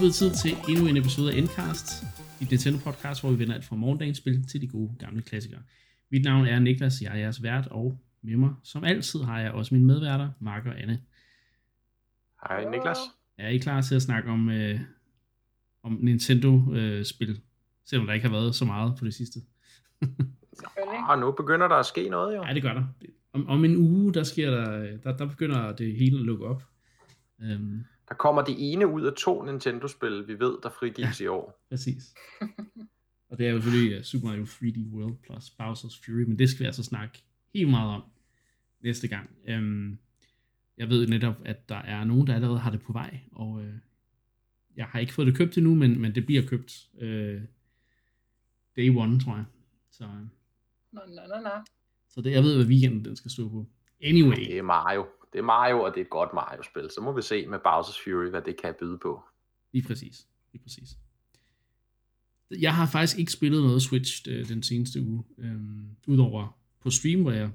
blevet tid til endnu en episode af Endcast, i Nintendo podcast, hvor vi vender alt fra morgendagens spil til de gode gamle klassikere. Mit navn er Niklas, jeg er jeres vært, og med mig, som altid, har jeg også mine medværter, Mark og Anne. Hej Niklas. Er I klar til at snakke om, øh, om Nintendo-spil, øh, selvom der ikke har været så meget på det sidste? Og nu begynder der at ske noget, jo. Ja, det gør der. Om, om en uge, der, sker der, der, der begynder det hele at lukke op. Um, der kommer det ene ud af to Nintendo-spil, vi ved, der frigives ja, i år. Præcis. Og det er jo selvfølgelig uh, Super Mario 3D World plus Bowser's Fury, men det skal vi altså snakke helt meget om næste gang. Um, jeg ved netop, at der er nogen, der allerede har det på vej, og uh, jeg har ikke fået det købt endnu, men, men det bliver købt uh, day one, tror jeg. Så, uh, nå, nå, nå, nå. Så det, jeg ved, hvad weekenden den skal stå på. Anyway. Det er Mario. Det er Mario, og det er et godt Mario-spil. Så må vi se med Bowser's Fury, hvad det kan byde på. Lige præcis. Lige præcis. Jeg har faktisk ikke spillet noget Switch øh, den seneste uge. Øhm, Udover på stream, hvor jeg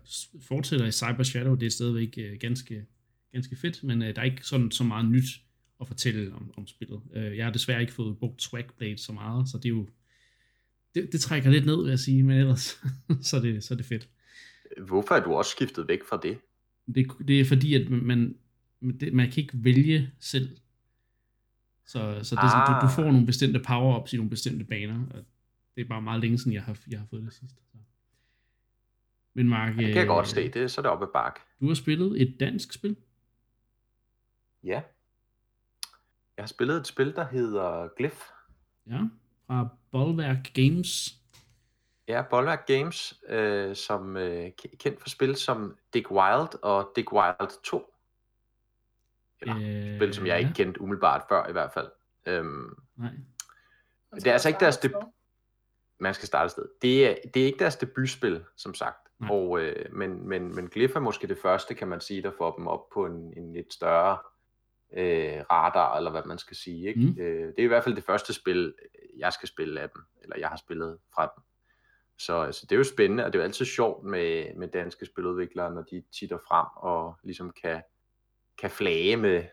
fortsætter i Cyber Shadow. Det er stadigvæk øh, ganske, ganske fedt, men øh, der er ikke sådan så meget nyt at fortælle om, om spillet. Øh, jeg har desværre ikke fået brugt Swagblade så meget, så det er jo det, det trækker lidt ned, vil jeg sige, men ellers så, er det, så er det fedt. Hvorfor er du også skiftet væk fra det? Det, det er fordi, at man, det, man kan ikke vælge selv. Så, så det er sådan, du, du ah. får nogle bestemte power-ups i nogle bestemte baner, og det er bare meget længe siden, jeg har, jeg har fået det sidste. Så. Men Mark, ja, det kan jeg godt se, det er så det oppe bak. Du har spillet et dansk spil? Ja. Jeg har spillet et spil, der hedder Glyph. Ja, fra Bolværk Games. Ja, Bolværk Games, øh, som øh, kendt for spil som Dick Wild og Dick Wild 2. Eller øh, spil, som jeg ikke kendte umiddelbart før i hvert fald. Øhm, Nej. Det er altså ikke deres debut. Man skal starte sted. Det er, det er ikke deres debutspil, som sagt. Og, øh, men, men, men Glyph er måske det første, kan man sige, der får dem op på en, en lidt større øh, radar, eller hvad man skal sige. Ikke? Mm. Øh, det er i hvert fald det første spil, jeg skal spille af dem, eller jeg har spillet fra dem. Så altså, det er jo spændende, og det er jo altid sjovt med, med danske spiludviklere, når de titter frem og ligesom kan, kan flage med,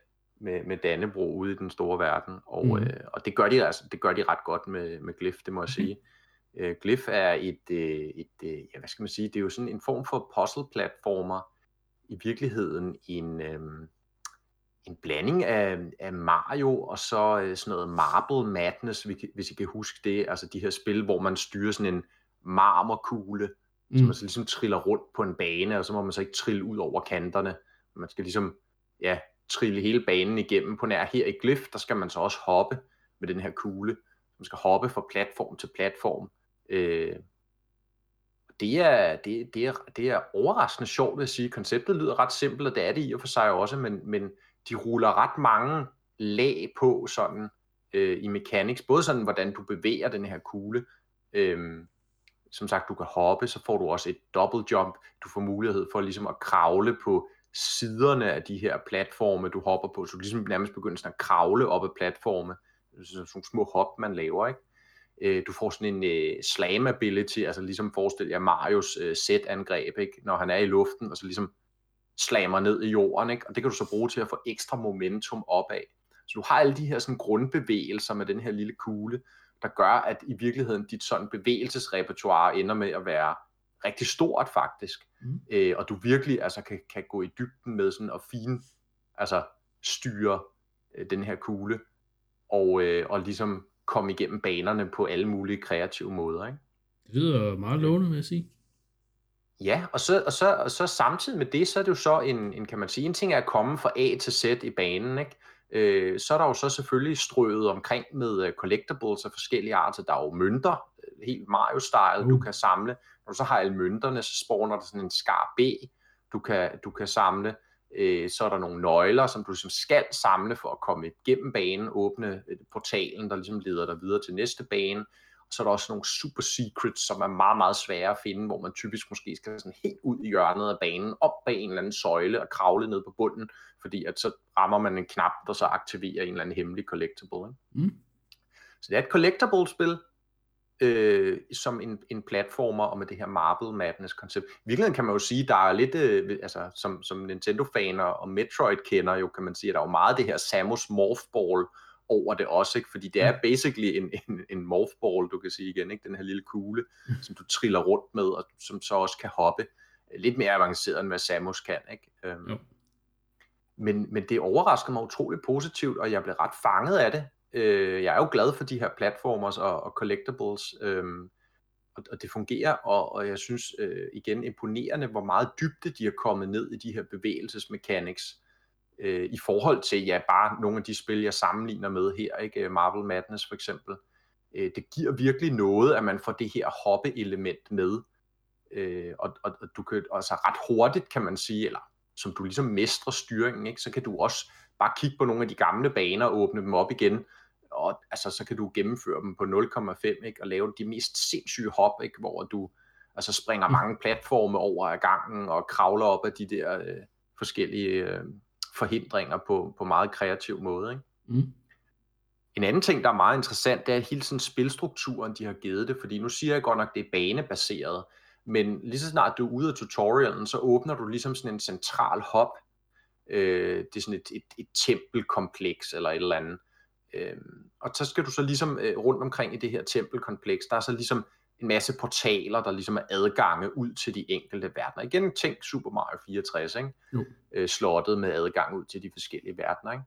med, med Dannebro ude i den store verden. Og, mm. øh, og det, gør de, altså, det gør de ret godt med, med Glyph, det må jeg sige. Mm. Øh, Glyph er et, øh, et øh, ja, hvad skal man sige, det er jo sådan en form for puzzle-platformer, i virkeligheden en, øh, en blanding af, af Mario og så øh, sådan noget Marble Madness, hvis I kan huske det, altså de her spil, hvor man styrer sådan en marmorkugle, mm. som man så ligesom triller rundt på en bane, og så må man så ikke trille ud over kanterne. Man skal ligesom, ja, trille hele banen igennem. På nær her i Glyph, der skal man så også hoppe med den her kugle. Man skal hoppe fra platform til platform. Øh, det er, det, det, er, det er overraskende sjovt, vil jeg sige. Konceptet lyder ret simpelt, og det er det i og for sig også, men, men de ruller ret mange lag på sådan øh, i mechanics. Både sådan, hvordan du bevæger den her kugle, øh, som sagt, du kan hoppe, så får du også et double jump. Du får mulighed for ligesom at kravle på siderne af de her platforme, du hopper på, så du ligesom nærmest begynder sådan at kravle op ad platforme, sådan nogle små hop, man laver, ikke? Øh, du får sådan en uh, slam ability, altså ligesom forestil jer Marios øh, uh, angreb ikke? når han er i luften, og så ligesom slammer ned i jorden, ikke? og det kan du så bruge til at få ekstra momentum opad. Så du har alle de her sådan grundbevægelser med den her lille kugle, der gør, at i virkeligheden dit sådan bevægelsesrepertoire ender med at være rigtig stort faktisk, mm. øh, og du virkelig altså kan, kan gå i dybden med sådan at fin, altså styre øh, den her kugle, og, øh, og ligesom komme igennem banerne på alle mulige kreative måder. Ikke? Det lyder meget lovende, vil jeg sige. Ja, og så, og, så, og så samtidig med det, så er det jo så en, en, kan man sige, en ting er at komme fra A til Z i banen, ikke? Øh, så er der jo så selvfølgelig strøget omkring med uh, collectibles af forskellige arter. Der er jo mønter, øh, helt Mario-style, uh. du kan samle. Når du så har alle mønterne, så spawner der sådan en skar B, du kan, du kan samle. Øh, så er der nogle nøgler, som du ligesom skal samle for at komme igennem banen, åbne øh, portalen, der ligesom leder dig videre til næste bane så er der også nogle super secrets, som er meget, meget svære at finde, hvor man typisk måske skal sådan helt ud i hjørnet af banen, op bag en eller anden søjle og kravle ned på bunden, fordi at så rammer man en knap, der så aktiverer en eller anden hemmelig collectible. Ikke? Mm. Så det er et collectible-spil, øh, som en, en platformer og med det her Marble Madness koncept. I virkeligheden kan man jo sige, der er lidt, øh, altså som, som Nintendo-faner og Metroid kender jo, kan man sige, at der er jo meget det her Samus Morph Ball over det også, ikke? fordi det er basically en, en, en morphball, du kan sige igen, ikke? den her lille kugle, mm. som du triller rundt med, og som så også kan hoppe lidt mere avanceret, end hvad Samus kan. Ikke? Øhm, jo men, men det overrasker mig utroligt positivt, og jeg blev ret fanget af det. Øh, jeg er jo glad for de her platformers og, og collectibles, øh, og, og det fungerer, og, og jeg synes øh, igen imponerende, hvor meget dybde de har kommet ned i de her bevægelsesmechanics, øh, i forhold til ja, bare nogle af de spil, jeg sammenligner med her, ikke øh, Marvel Madness for eksempel. Øh, det giver virkelig noget, at man får det her hoppe-element med, øh, og, og, og du kan altså ret hurtigt, kan man sige, eller som du ligesom mestrer styringen, ikke, så kan du også bare kigge på nogle af de gamle baner og åbne dem op igen, og altså, så kan du gennemføre dem på 0,5 ikke, og lave de mest sindssyge hop, ikke, hvor du altså springer mm. mange platforme over af gangen og kravler op af de der øh, forskellige øh, forhindringer på, på meget kreativ måde. Ikke? Mm. En anden ting, der er meget interessant, det er hele sådan spilstrukturen, de har givet det, fordi nu siger jeg godt nok, det er banebaseret, men lige så snart du er ude af tutorialen, så åbner du ligesom sådan en central hop. Øh, det er sådan et, et, et tempelkompleks eller et eller andet. Øh, og så skal du så ligesom øh, rundt omkring i det her tempelkompleks, der er så ligesom en masse portaler, der ligesom er adgange ud til de enkelte verdener. Igen, tænk Super Mario 64, ikke? Jo. Øh, slottet med adgang ud til de forskellige verdener. Ikke?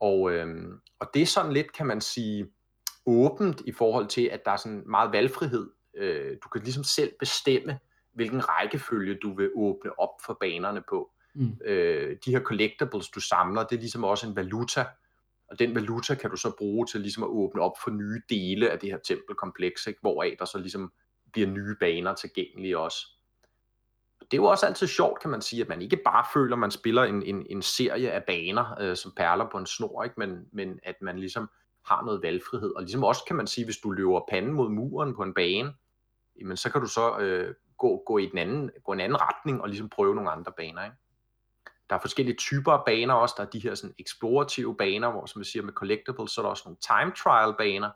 Og, øh, og det er sådan lidt, kan man sige, åbent i forhold til, at der er sådan meget valgfrihed. Øh, du kan ligesom selv bestemme, hvilken rækkefølge du vil åbne op for banerne på. Mm. Øh, de her collectibles, du samler, det er ligesom også en valuta, og den valuta kan du så bruge til ligesom at åbne op for nye dele af det her tempelkompleks, ikke? hvoraf der så ligesom bliver nye baner tilgængelige også. Det er jo også altid sjovt, kan man sige, at man ikke bare føler, at man spiller en, en, en serie af baner, øh, som perler på en snor, ikke? Men, men at man ligesom har noget valgfrihed. Og ligesom også kan man sige, hvis du løber panden mod muren på en bane, jamen så kan du så øh, gå, gå i den anden, gå en anden retning og ligesom prøve nogle andre baner. Ikke? Der er forskellige typer af baner også. Der er de her sådan eksplorative baner, hvor som vi siger med collectibles, så er der også nogle time trial baner,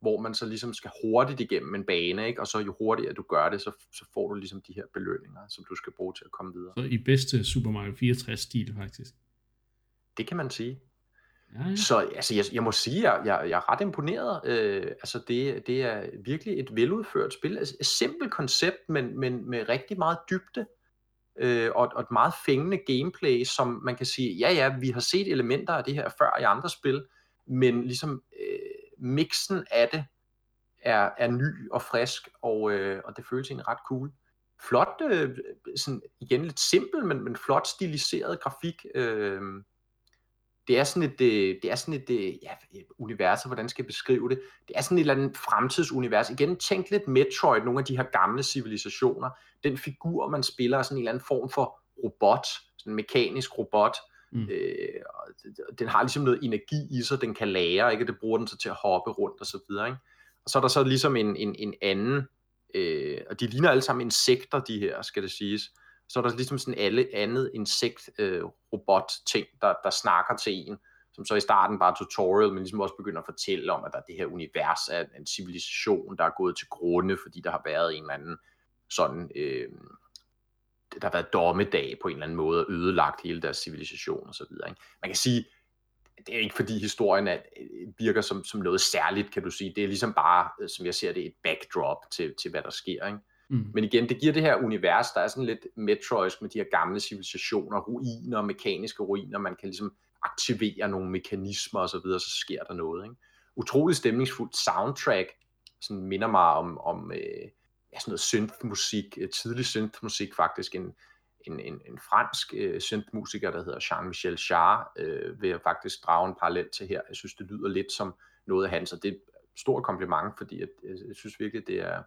hvor man så ligesom skal hurtigt igennem en bane, ikke? og så jo hurtigere du gør det, så, så får du ligesom de her belønninger, som du skal bruge til at komme videre. Så i bedste Super Mario 64-stil faktisk? Det kan man sige. Ja, ja. Så altså, jeg, jeg må sige, at jeg, jeg er ret imponeret. Øh, altså, det, det er virkelig et veludført spil. Altså, et simpelt koncept, men, men med rigtig meget dybde øh, og, og et meget fængende gameplay, som man kan sige, ja ja, vi har set elementer af det her før i andre spil, men ligesom øh, mixen af det er, er ny og frisk, og, øh, og det føles egentlig ret cool. Flot, øh, sådan igen lidt simpel, men, men flot stiliseret grafik. Øh, det er sådan et, øh, det er sådan et øh, ja, univers, hvordan skal jeg beskrive det? Det er sådan et eller andet fremtidsunivers. Igen, tænk lidt Metroid, nogle af de her gamle civilisationer. Den figur, man spiller, er sådan en eller anden form for robot, sådan en mekanisk robot. Mm. Øh, den har ligesom noget energi i sig, den kan lære, ikke? det bruger den så til at hoppe rundt og så videre. Ikke? Og så er der så ligesom en, en, en anden, øh, og de ligner alle sammen insekter, de her, skal det siges så er der ligesom sådan alle andet insekt øh, robot ting, der, der snakker til en, som så i starten bare tutorial, men ligesom også begynder at fortælle om, at der er det her univers af en civilisation, der er gået til grunde, fordi der har været en eller anden sådan, øh, der har været dommedag på en eller anden måde, og ødelagt hele deres civilisation og så videre. Ikke? Man kan sige, det er ikke fordi historien er, øh, virker som, som noget særligt, kan du sige. Det er ligesom bare, øh, som jeg ser det, et backdrop til, til hvad der sker. Ikke? Mm. Men igen, det giver det her univers, der er sådan lidt metroisk med de her gamle civilisationer, ruiner, mekaniske ruiner, man kan ligesom aktivere nogle mekanismer og så videre, så sker der noget. Ikke? Utrolig stemningsfuldt soundtrack, sådan minder mig om, om øh, ja, sådan noget synthmusik, øh, tidlig synthmusik faktisk, en, en, en, en fransk øh, synthmusiker, der hedder Jean-Michel Jarre, øh, vil jeg faktisk drage en parallel til her. Jeg synes, det lyder lidt som noget af hans, og det er et stort kompliment, fordi jeg, øh, jeg synes virkelig, det er,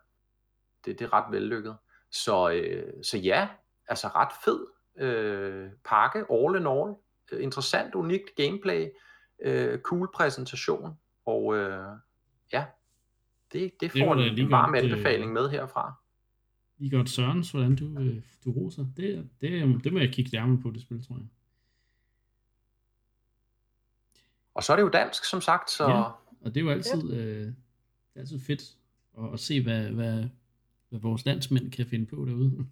det, det er ret vellykket. Så, øh, så ja, altså ret fed øh, pakke, all in all. Øh, interessant, unikt gameplay, øh, cool præsentation, og øh, ja, det, det får det en, en varm godt, øh, anbefaling med herfra. Lige godt Sørens, hvordan du, øh, du roser. Det, det, det må jeg kigge nærmere på, det spil, tror jeg. Og så er det jo dansk, som sagt. Så... Ja, og det er jo altid, øh, det er altid fedt at, at se, hvad, hvad, hvad vores landsmænd kan finde på derude.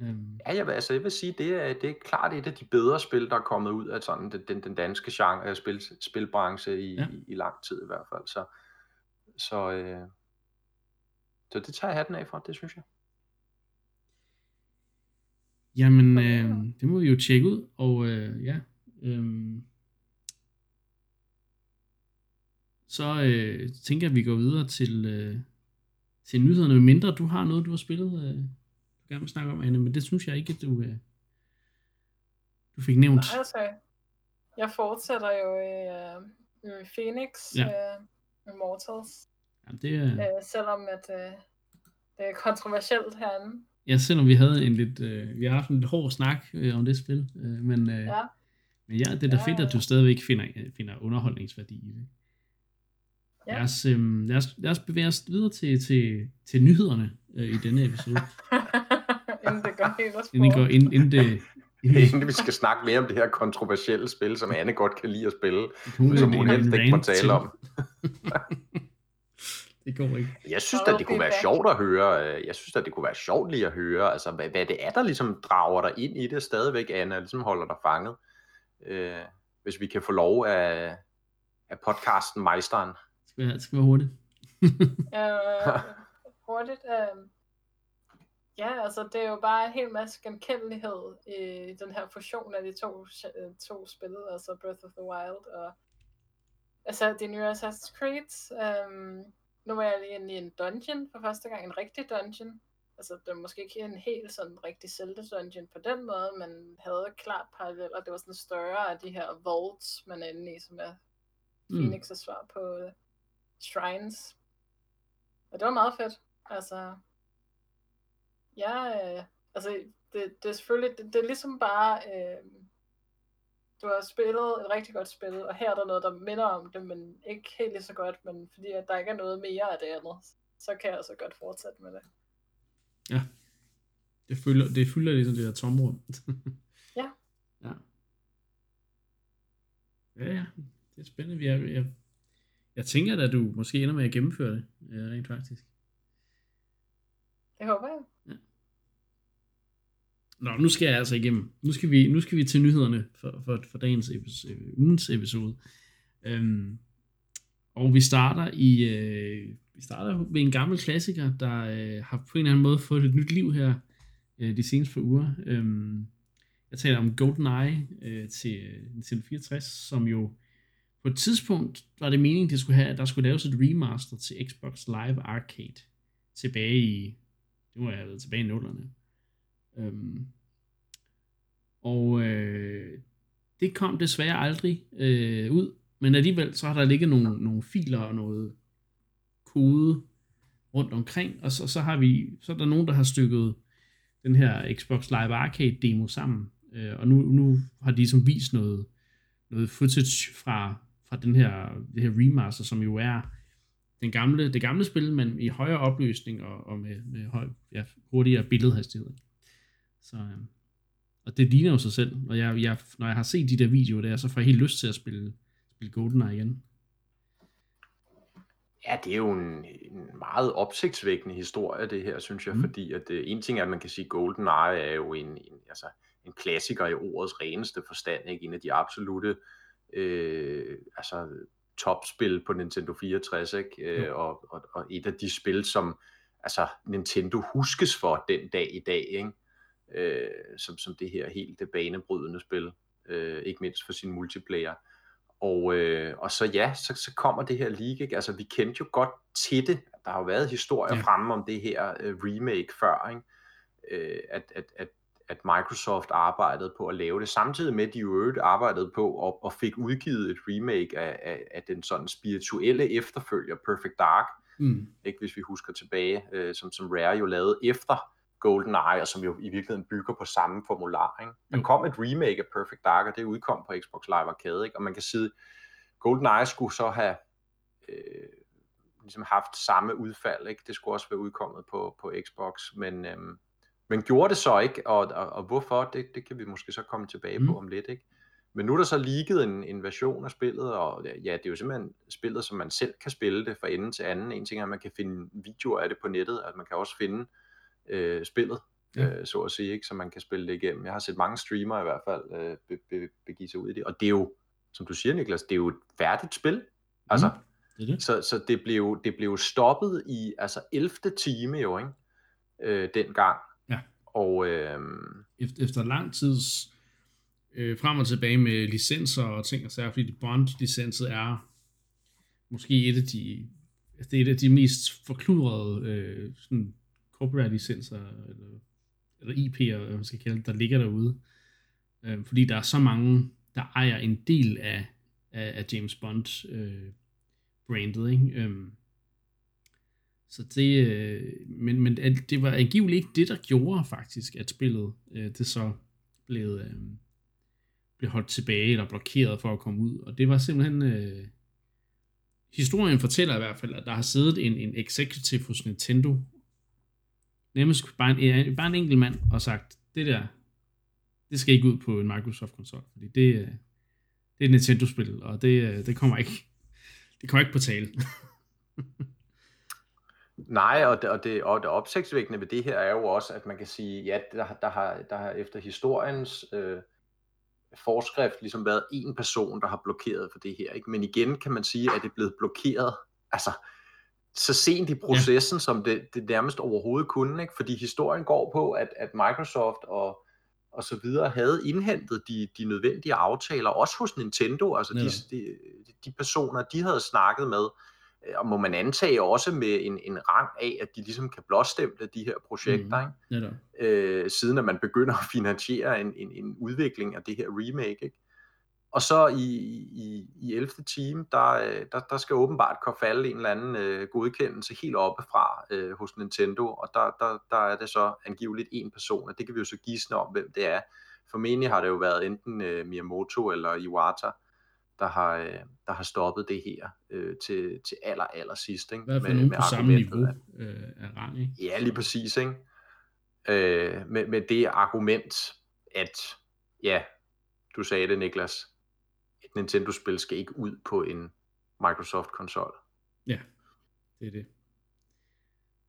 Um, ja, jeg vil, altså, jeg vil sige, det er, det er klart et af de bedre spil, der er kommet ud af sådan den, den, den danske genre, spil, spilbranche i, ja. i, i lang tid i hvert fald. Så, så, øh, så det tager jeg hatten af for, det synes jeg. Jamen, øh, det må vi jo tjekke ud, og øh, ja, øh, så øh, tænker jeg, at vi går videre til, øh, til nyhederne, mindre du har noget, du har spillet, øh, du gerne vil snakke om, Anne, men det synes jeg ikke, at du, øh, du fik nævnt. Nej, altså, jeg fortsætter jo i, øh, Phoenix, ja. øh, Immortals, ja, det er... øh, selvom at, øh, det er kontroversielt herinde. Ja, selvom vi havde en lidt, øh, vi har haft en lidt hård snak øh, om det spil, øh, men, øh, ja. men ja, det er da ja, fedt, at du stadigvæk finder, finder underholdningsværdi i det. Ja. Lad, os, øh, lad, os, lad os bevæge os videre til, til, til nyhederne øh, i denne episode. inden det går helt inden, går, inden, inden det, inden, inden vi skal snakke mere om det her kontroversielle spil, som Anne godt kan lide at spille, hun som hun helst ikke må tale om. det går ikke. Jeg synes at det kunne være sjovt at høre. Øh, jeg synes at det kunne være sjovt lige at høre, altså hvad, hvad det er, der ligesom drager dig ind i det stadigvæk, Anna, ligesom holder dig fanget. Øh, hvis vi kan få lov af, af podcasten Meisteren. Det skal være, det skal være hurtigt. uh, hurtigt. Uh, ja, altså det er jo bare en hel masse genkendelighed i den her fusion af de to, to spil, altså Breath of the Wild og altså de nye Assassin's Creed. Um, nu var jeg lige inde i en dungeon for første gang, en rigtig dungeon. Altså, det var måske ikke en helt sådan rigtig Zelda dungeon på den måde, men havde klart paralleller. Det var sådan større af de her vaults, man er inde i, som er mm. Phoenix' svar på uh, shrines. Og det var meget fedt. Altså, ja, øh, altså, det, det er selvfølgelig, det, det er ligesom bare, øh, du har spillet et rigtig godt spil, og her er der noget, der minder om det, men ikke helt lige så godt, men fordi at der ikke er noget mere af det andet, så kan jeg altså godt fortsætte med det. Ja. Det fylder, det fylder ligesom det der tomrum. ja. Ja. Ja, ja. Det er spændende. Jeg, jeg, jeg tænker at du måske ender med at gennemføre det, rent faktisk. Det håber jeg. Nå, nu skal jeg altså igennem. Nu skal vi, nu skal vi til nyhederne for, for, for dagens episode, ugens episode. Øhm, og vi starter i øh, vi starter ved en gammel klassiker, der øh, har på en eller anden måde fået et nyt liv her øh, de seneste par uger. Øhm, jeg taler om GoldenEye øh, til Nintendo 64, som jo på et tidspunkt var det meningen, det skulle have, at der skulle laves et remaster til Xbox Live Arcade tilbage i, det må have været tilbage i nullerne. Øhm, og øh, det kom desværre aldrig øh, ud, men alligevel så har der ligget nogle, nogle filer og noget kode rundt omkring, og så, så har vi, så er der nogen, der har stykket den her Xbox Live Arcade demo sammen, øh, og nu, nu har de som vist noget, noget footage fra, fra den her, det her remaster, som jo er den gamle, det gamle spil, men i højere opløsning og, og med, med høj, ja, hurtigere billedhastighed. Så, øh, og det ligner jo sig selv, og jeg, jeg, når jeg har set de der videoer der, så får jeg helt lyst til at spille, spille GoldenEye igen. Ja, det er jo en, en meget opsigtsvækkende historie, det her, synes jeg, mm. fordi at uh, en ting er, at man kan sige, at GoldenEye er jo en, en, altså, en klassiker i ordets reneste forstand, ikke? en af de absolute øh, altså, topspil på Nintendo 64, ikke? Mm. og, og, og et af de spil, som altså, Nintendo huskes for den dag i dag, ikke? øh, som, som det her helt banebrydende spil, øh, ikke mindst for sin multiplayer. Og, øh, og så ja, så, så kommer det her league, ikke? altså vi kendte jo godt til det, der har jo været historier ja. fremme om det her øh, remake før, ikke? Øh, at, at, at, at Microsoft arbejdede på at lave det, samtidig med at de jo arbejdede på og, og fik udgivet et remake af, af, af den sådan spirituelle efterfølger Perfect Dark, mm. ikke, hvis vi husker tilbage, øh, som, som Rare jo lavede efter GoldenEye, og som jo i virkeligheden bygger på samme formular. Ikke? Der mm. kom et remake af Perfect Dark, og det udkom på Xbox Live Arcade, ikke? og man kan sige, GoldenEye skulle så have øh, ligesom haft samme udfald, ikke? det skulle også være udkommet på, på Xbox, men, øh, men gjorde det så ikke, og, og, og hvorfor, det, det kan vi måske så komme tilbage mm. på om lidt. Ikke? Men nu er der så ligget en, en version af spillet, og ja, det er jo simpelthen spillet, som man selv kan spille det fra ende til anden. En ting er, at man kan finde videoer af det på nettet, at man kan også finde øh, spillet ja. øh, så at sige, ikke? så man kan spille det igennem. Jeg har set mange streamere i hvert fald øh, be, be, begive sig ud i det, og det er jo, som du siger Niklas, det er jo et færdigt spil. Altså, mm, det det. Så, så det, blev, det blev stoppet i altså 11. time jo, ikke? Øh, dengang. Og, øh, efter, efter lang tids øh, frem og tilbage med licenser og ting og sager, fordi Bond-licenset er måske et af de, altså, det er et af de mest forkludrede øh, sådan copyright-licenser, eller, eller IP'er, hvad man skal kalde det, der ligger derude. Øh, fordi der er så mange, der ejer en del af, af, af James Bond øh, brandet, ikke? Øh, så det, øh, men, men det var angiveligt ikke det, der gjorde faktisk, at spillet øh, det så blev, øh, blev holdt tilbage eller blokeret for at komme ud. Og det var simpelthen... Øh, historien fortæller i hvert fald, at der har siddet en, en executive hos Nintendo, nærmest bare en, bare en enkelt mand, og sagt, det der, det skal ikke ud på en Microsoft-konsol, fordi det, øh, det er et Nintendo-spil, og det, øh, det kommer ikke, det kommer ikke på tale. Nej, og det, og, det, og det opsigtsvækkende ved det her er jo også, at man kan sige, ja, der, der, har, der har efter historiens øh, forskrift ligesom været en person, der har blokeret for det her. Ikke? Men igen kan man sige, at det er blevet blokeret altså, så sent i processen, ja. som det, det nærmest overhovedet kunne. Ikke? Fordi historien går på, at, at Microsoft og, og så videre havde indhentet de, de nødvendige aftaler, også hos Nintendo. Altså ja. de, de, de personer, de havde snakket med, og må man antage også med en, en rang af, at de ligesom kan blåstemple de her projekter, mm. ikke? Ja, øh, siden at man begynder at finansiere en, en, en udvikling af det her remake. Ikke? Og så i, i, i 11. time, der, øh, der, der skal åbenbart kunne falde en eller anden øh, godkendelse helt oppefra øh, hos Nintendo, og der, der, der er det så angiveligt en person, og det kan vi jo så gisne om, hvem det er. Formentlig har det jo været enten øh, Miyamoto eller Iwata, der har, øh, der har stoppet det her øh, til, til aller, aller sidst. Ikke? Med, med på samme niveau øh, af rang. Ikke? Ja, lige præcis. Ikke? Øh, med, med det argument, at ja, du sagde det, Niklas, et Nintendo-spil skal ikke ud på en Microsoft-konsol. Ja, det er det.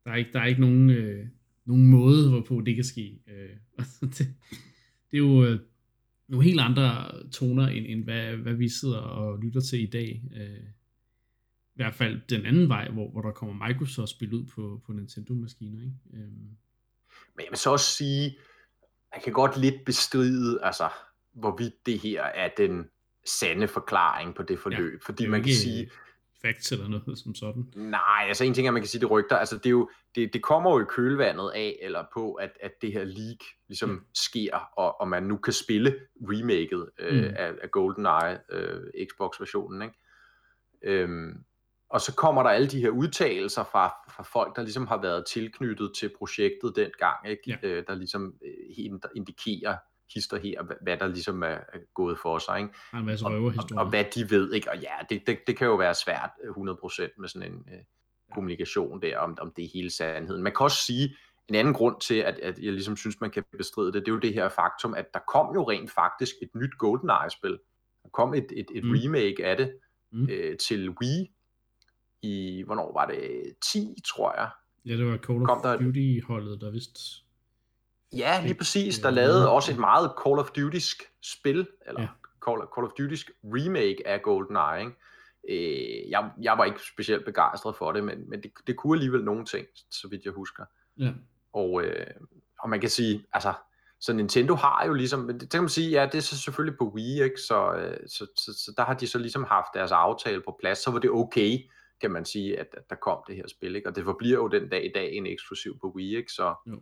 Der er ikke, der er ikke nogen, øh, nogen måde, hvorpå det kan ske. Øh, det, det er jo... Nogle helt andre toner, end, end hvad, hvad vi sidder og lytter til i dag. Øh, I hvert fald den anden vej, hvor, hvor der kommer Microsoft-spil ud på, på Nintendo-maskiner. Ikke? Øh. Men jeg vil så også sige, jeg kan godt lidt bestride, altså, hvorvidt det her er den sande forklaring på det forløb. Ja, fordi man kan sige, facts eller noget som sådan. Nej, altså en ting er, at man kan sige, det rygter, altså det, er jo, det, det kommer jo i kølvandet af, eller på, at, at det her leak ligesom mm. sker, og, og man nu kan spille remaket øh, mm. af, af GoldenEye, øh, Xbox-versionen, ikke? Øhm, og så kommer der alle de her udtalelser fra, fra folk, der ligesom har været tilknyttet til projektet dengang, ikke? Ja. Øh, der ligesom øh, indikerer, hister her, hvad der ligesom er gået for sig. Ikke? Og, en masse og, og, og hvad de ved. Ikke? Og ja, det, det, det kan jo være svært 100% med sådan en øh, kommunikation der, om, om det er hele sandheden. Man kan også sige, en anden grund til, at, at jeg ligesom synes, man kan bestride det, det er jo det her faktum, at der kom jo rent faktisk et nyt GoldenEye-spil. Der kom et, et, et mm. remake af det mm. øh, til Wii i, hvornår var det, 10, tror jeg. Ja, det var Call of Duty-holdet, der vist Ja, lige præcis. Der lavede også et meget Call of Duty-sk spil, eller ja. Call, Call of Duty remake af GoldenEye. Ikke? Øh, jeg, jeg var ikke specielt begejstret for det, men, men det, det kunne alligevel nogle ting, så vidt jeg husker. Ja. Og, øh, og man kan sige, altså, så Nintendo har jo ligesom, det kan man sige, ja, det er så selvfølgelig på Wii, ikke? Så, øh, så, så, så der har de så ligesom haft deres aftale på plads, så var det okay, kan man sige, at, at der kom det her spil, ikke? Og det forbliver jo den dag i dag en eksklusiv på Wii, ikke? Så, jo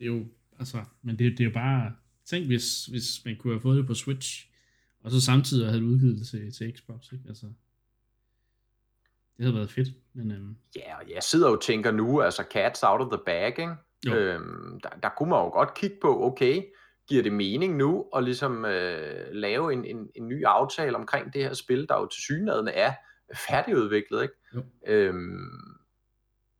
det er jo, altså, men det, det er jo bare, tænk hvis, hvis man kunne have fået det på Switch, og så samtidig have udgivet det til, til Xbox, ikke? Altså, det havde været fedt, men... Øhm... Ja, og jeg sidder jo og tænker nu, altså cats out of the bag, ikke? Øhm, der, der kunne man jo godt kigge på, okay, giver det mening nu at ligesom øh, lave en, en, en ny aftale omkring det her spil, der jo til synligheden er færdigudviklet, ikke? Jo. Øhm,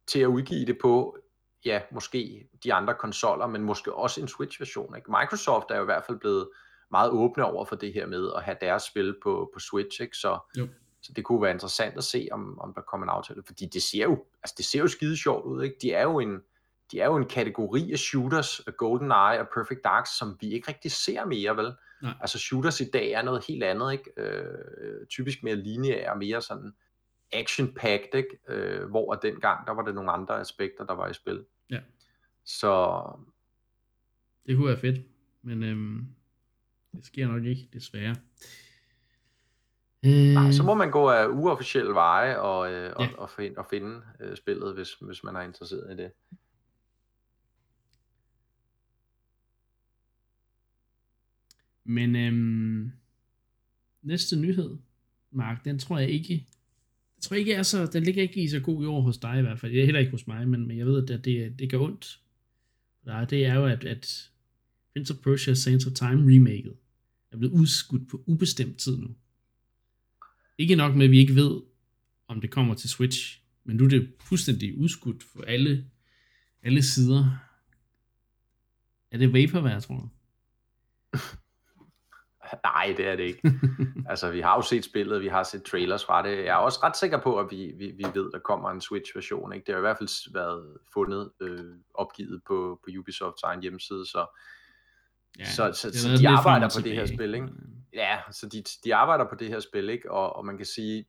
til at udgive det på ja, måske de andre konsoller, men måske også en Switch-version. Ikke? Microsoft er jo i hvert fald blevet meget åbne over for det her med at have deres spil på, på Switch, ikke? Så, jo. så det kunne være interessant at se, om, om der kommer en aftale, fordi det ser jo, altså det ser jo skide sjovt ud, ikke? De er jo en, de er jo en kategori af shooters, GoldenEye og Perfect Dark, som vi ikke rigtig ser mere, vel? Nej. Altså shooters i dag er noget helt andet, ikke? Øh, typisk mere lineære, mere sådan action-packed, ikke? Øh, hvor dengang, der var det nogle andre aspekter, der var i spil. Ja. Så... Det kunne være fedt, men øhm, det sker nok ikke, desværre. Nej, så må man gå af uofficielle veje og, øh, ja. og, og, finde, og finde øh, spillet, hvis, hvis man er interesseret i det. Men øhm, næste nyhed, Mark, den tror jeg ikke, jeg tror ikke er så, den ligger ikke i så god jord hos dig i hvert fald. Det er heller ikke hos mig, men, men jeg ved, at det, det gør ondt. Nej, det er jo, at, at Prince of Persia Sands of Time remaket er blevet udskudt på ubestemt tid nu. Ikke nok med, at vi ikke ved, om det kommer til Switch, men nu er det fuldstændig udskudt for alle, alle sider. Er det vaporware, tror du? Nej, det er det ikke. altså, vi har jo set spillet, vi har set trailers fra det. Jeg er også ret sikker på, at vi, vi, vi ved, at der kommer en Switch-version. Ikke? Det har i hvert fald været fundet, øh, opgivet på, på Ubisofts egen hjemmeside, så, ja, så, så, så de arbejder på tilbage. det her spil. Ikke? Ja, så de, de arbejder på det her spil, ikke? Og, og man kan sige,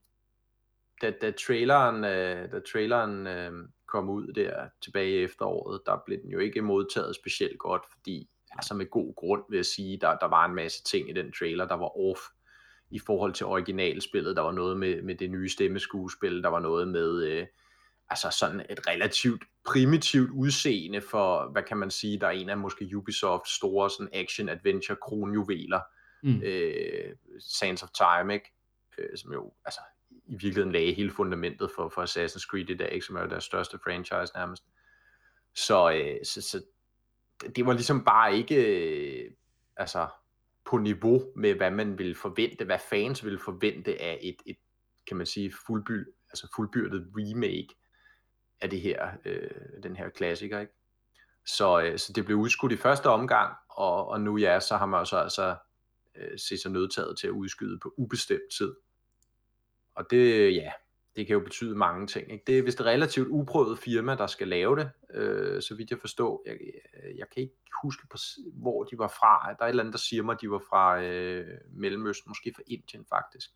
da, da traileren, øh, da traileren øh, kom ud der tilbage i efteråret, der blev den jo ikke modtaget specielt godt, fordi altså med god grund vil jeg sige, der, der var en masse ting i den trailer, der var off i forhold til originalspillet. Der var noget med, med det nye stemmeskuespil, der var noget med øh, altså sådan et relativt primitivt udseende for, hvad kan man sige, der er en af måske Ubisofts store sådan action-adventure kronjuveler, mm. øh, Sands of Time, ikke? Øh, som jo altså, i virkeligheden lagde hele fundamentet for, for Assassin's Creed i dag, ikke? som er jo deres største franchise nærmest. Så, øh, så, så det var ligesom bare ikke øh, altså på niveau med, hvad man ville forvente, hvad fans ville forvente af et, et kan man sige, fuldby, altså fuldbyrdet remake af det her, øh, den her klassiker, ikke? Så, øh, så det blev udskudt i første omgang, og, og nu ja, så har man så altså øh, set sig nødtaget til at udskyde på ubestemt tid. Og det, ja, det kan jo betyde mange ting. Ikke? Det er vist et relativt uprøvet firma, der skal lave det, øh, så vidt jeg forstår. Jeg, jeg kan ikke huske, på, hvor de var fra. Der er et eller andet, der siger mig, at de var fra øh, Mellemøsten, måske fra Indien faktisk.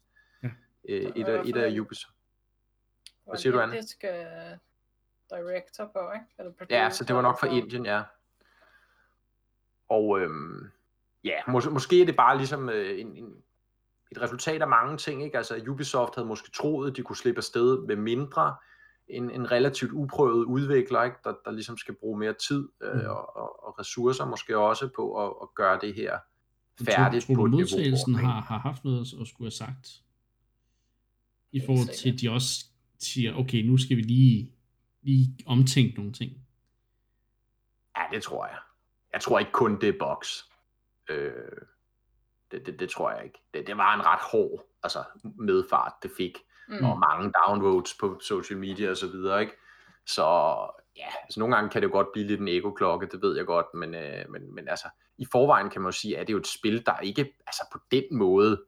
Ja. Øh, et, af, et af Ubisoft. Hvad siger du? Det skal director på, ikke? Eller ja, så det var nok fra Indien, ja. Og øhm, ja, mås- måske er det bare ligesom øh, en, en et resultat af mange ting. Ikke? Altså Ubisoft havde måske troet, at de kunne slippe afsted med mindre en, en relativt uprøvet udvikler, ikke? Der, der ligesom skal bruge mere tid øh, mm. og, og, og ressourcer måske også på at, at gøre det her færdigt tror, tror på modtagelsen har, har haft noget at skulle have sagt? I forhold til, at de også siger, okay, nu skal vi lige, lige omtænke nogle ting. Ja, det tror jeg. Jeg tror ikke kun det er box. Øh, det, det, det tror jeg ikke. Det, det var en ret hård altså, medfart, det fik. Mm. Og mange downvotes på social media og så videre, ikke? Så ja, altså nogle gange kan det jo godt blive lidt en ego-klokke, det ved jeg godt, men, øh, men, men altså, i forvejen kan man jo sige, at det er jo et spil, der ikke altså på den måde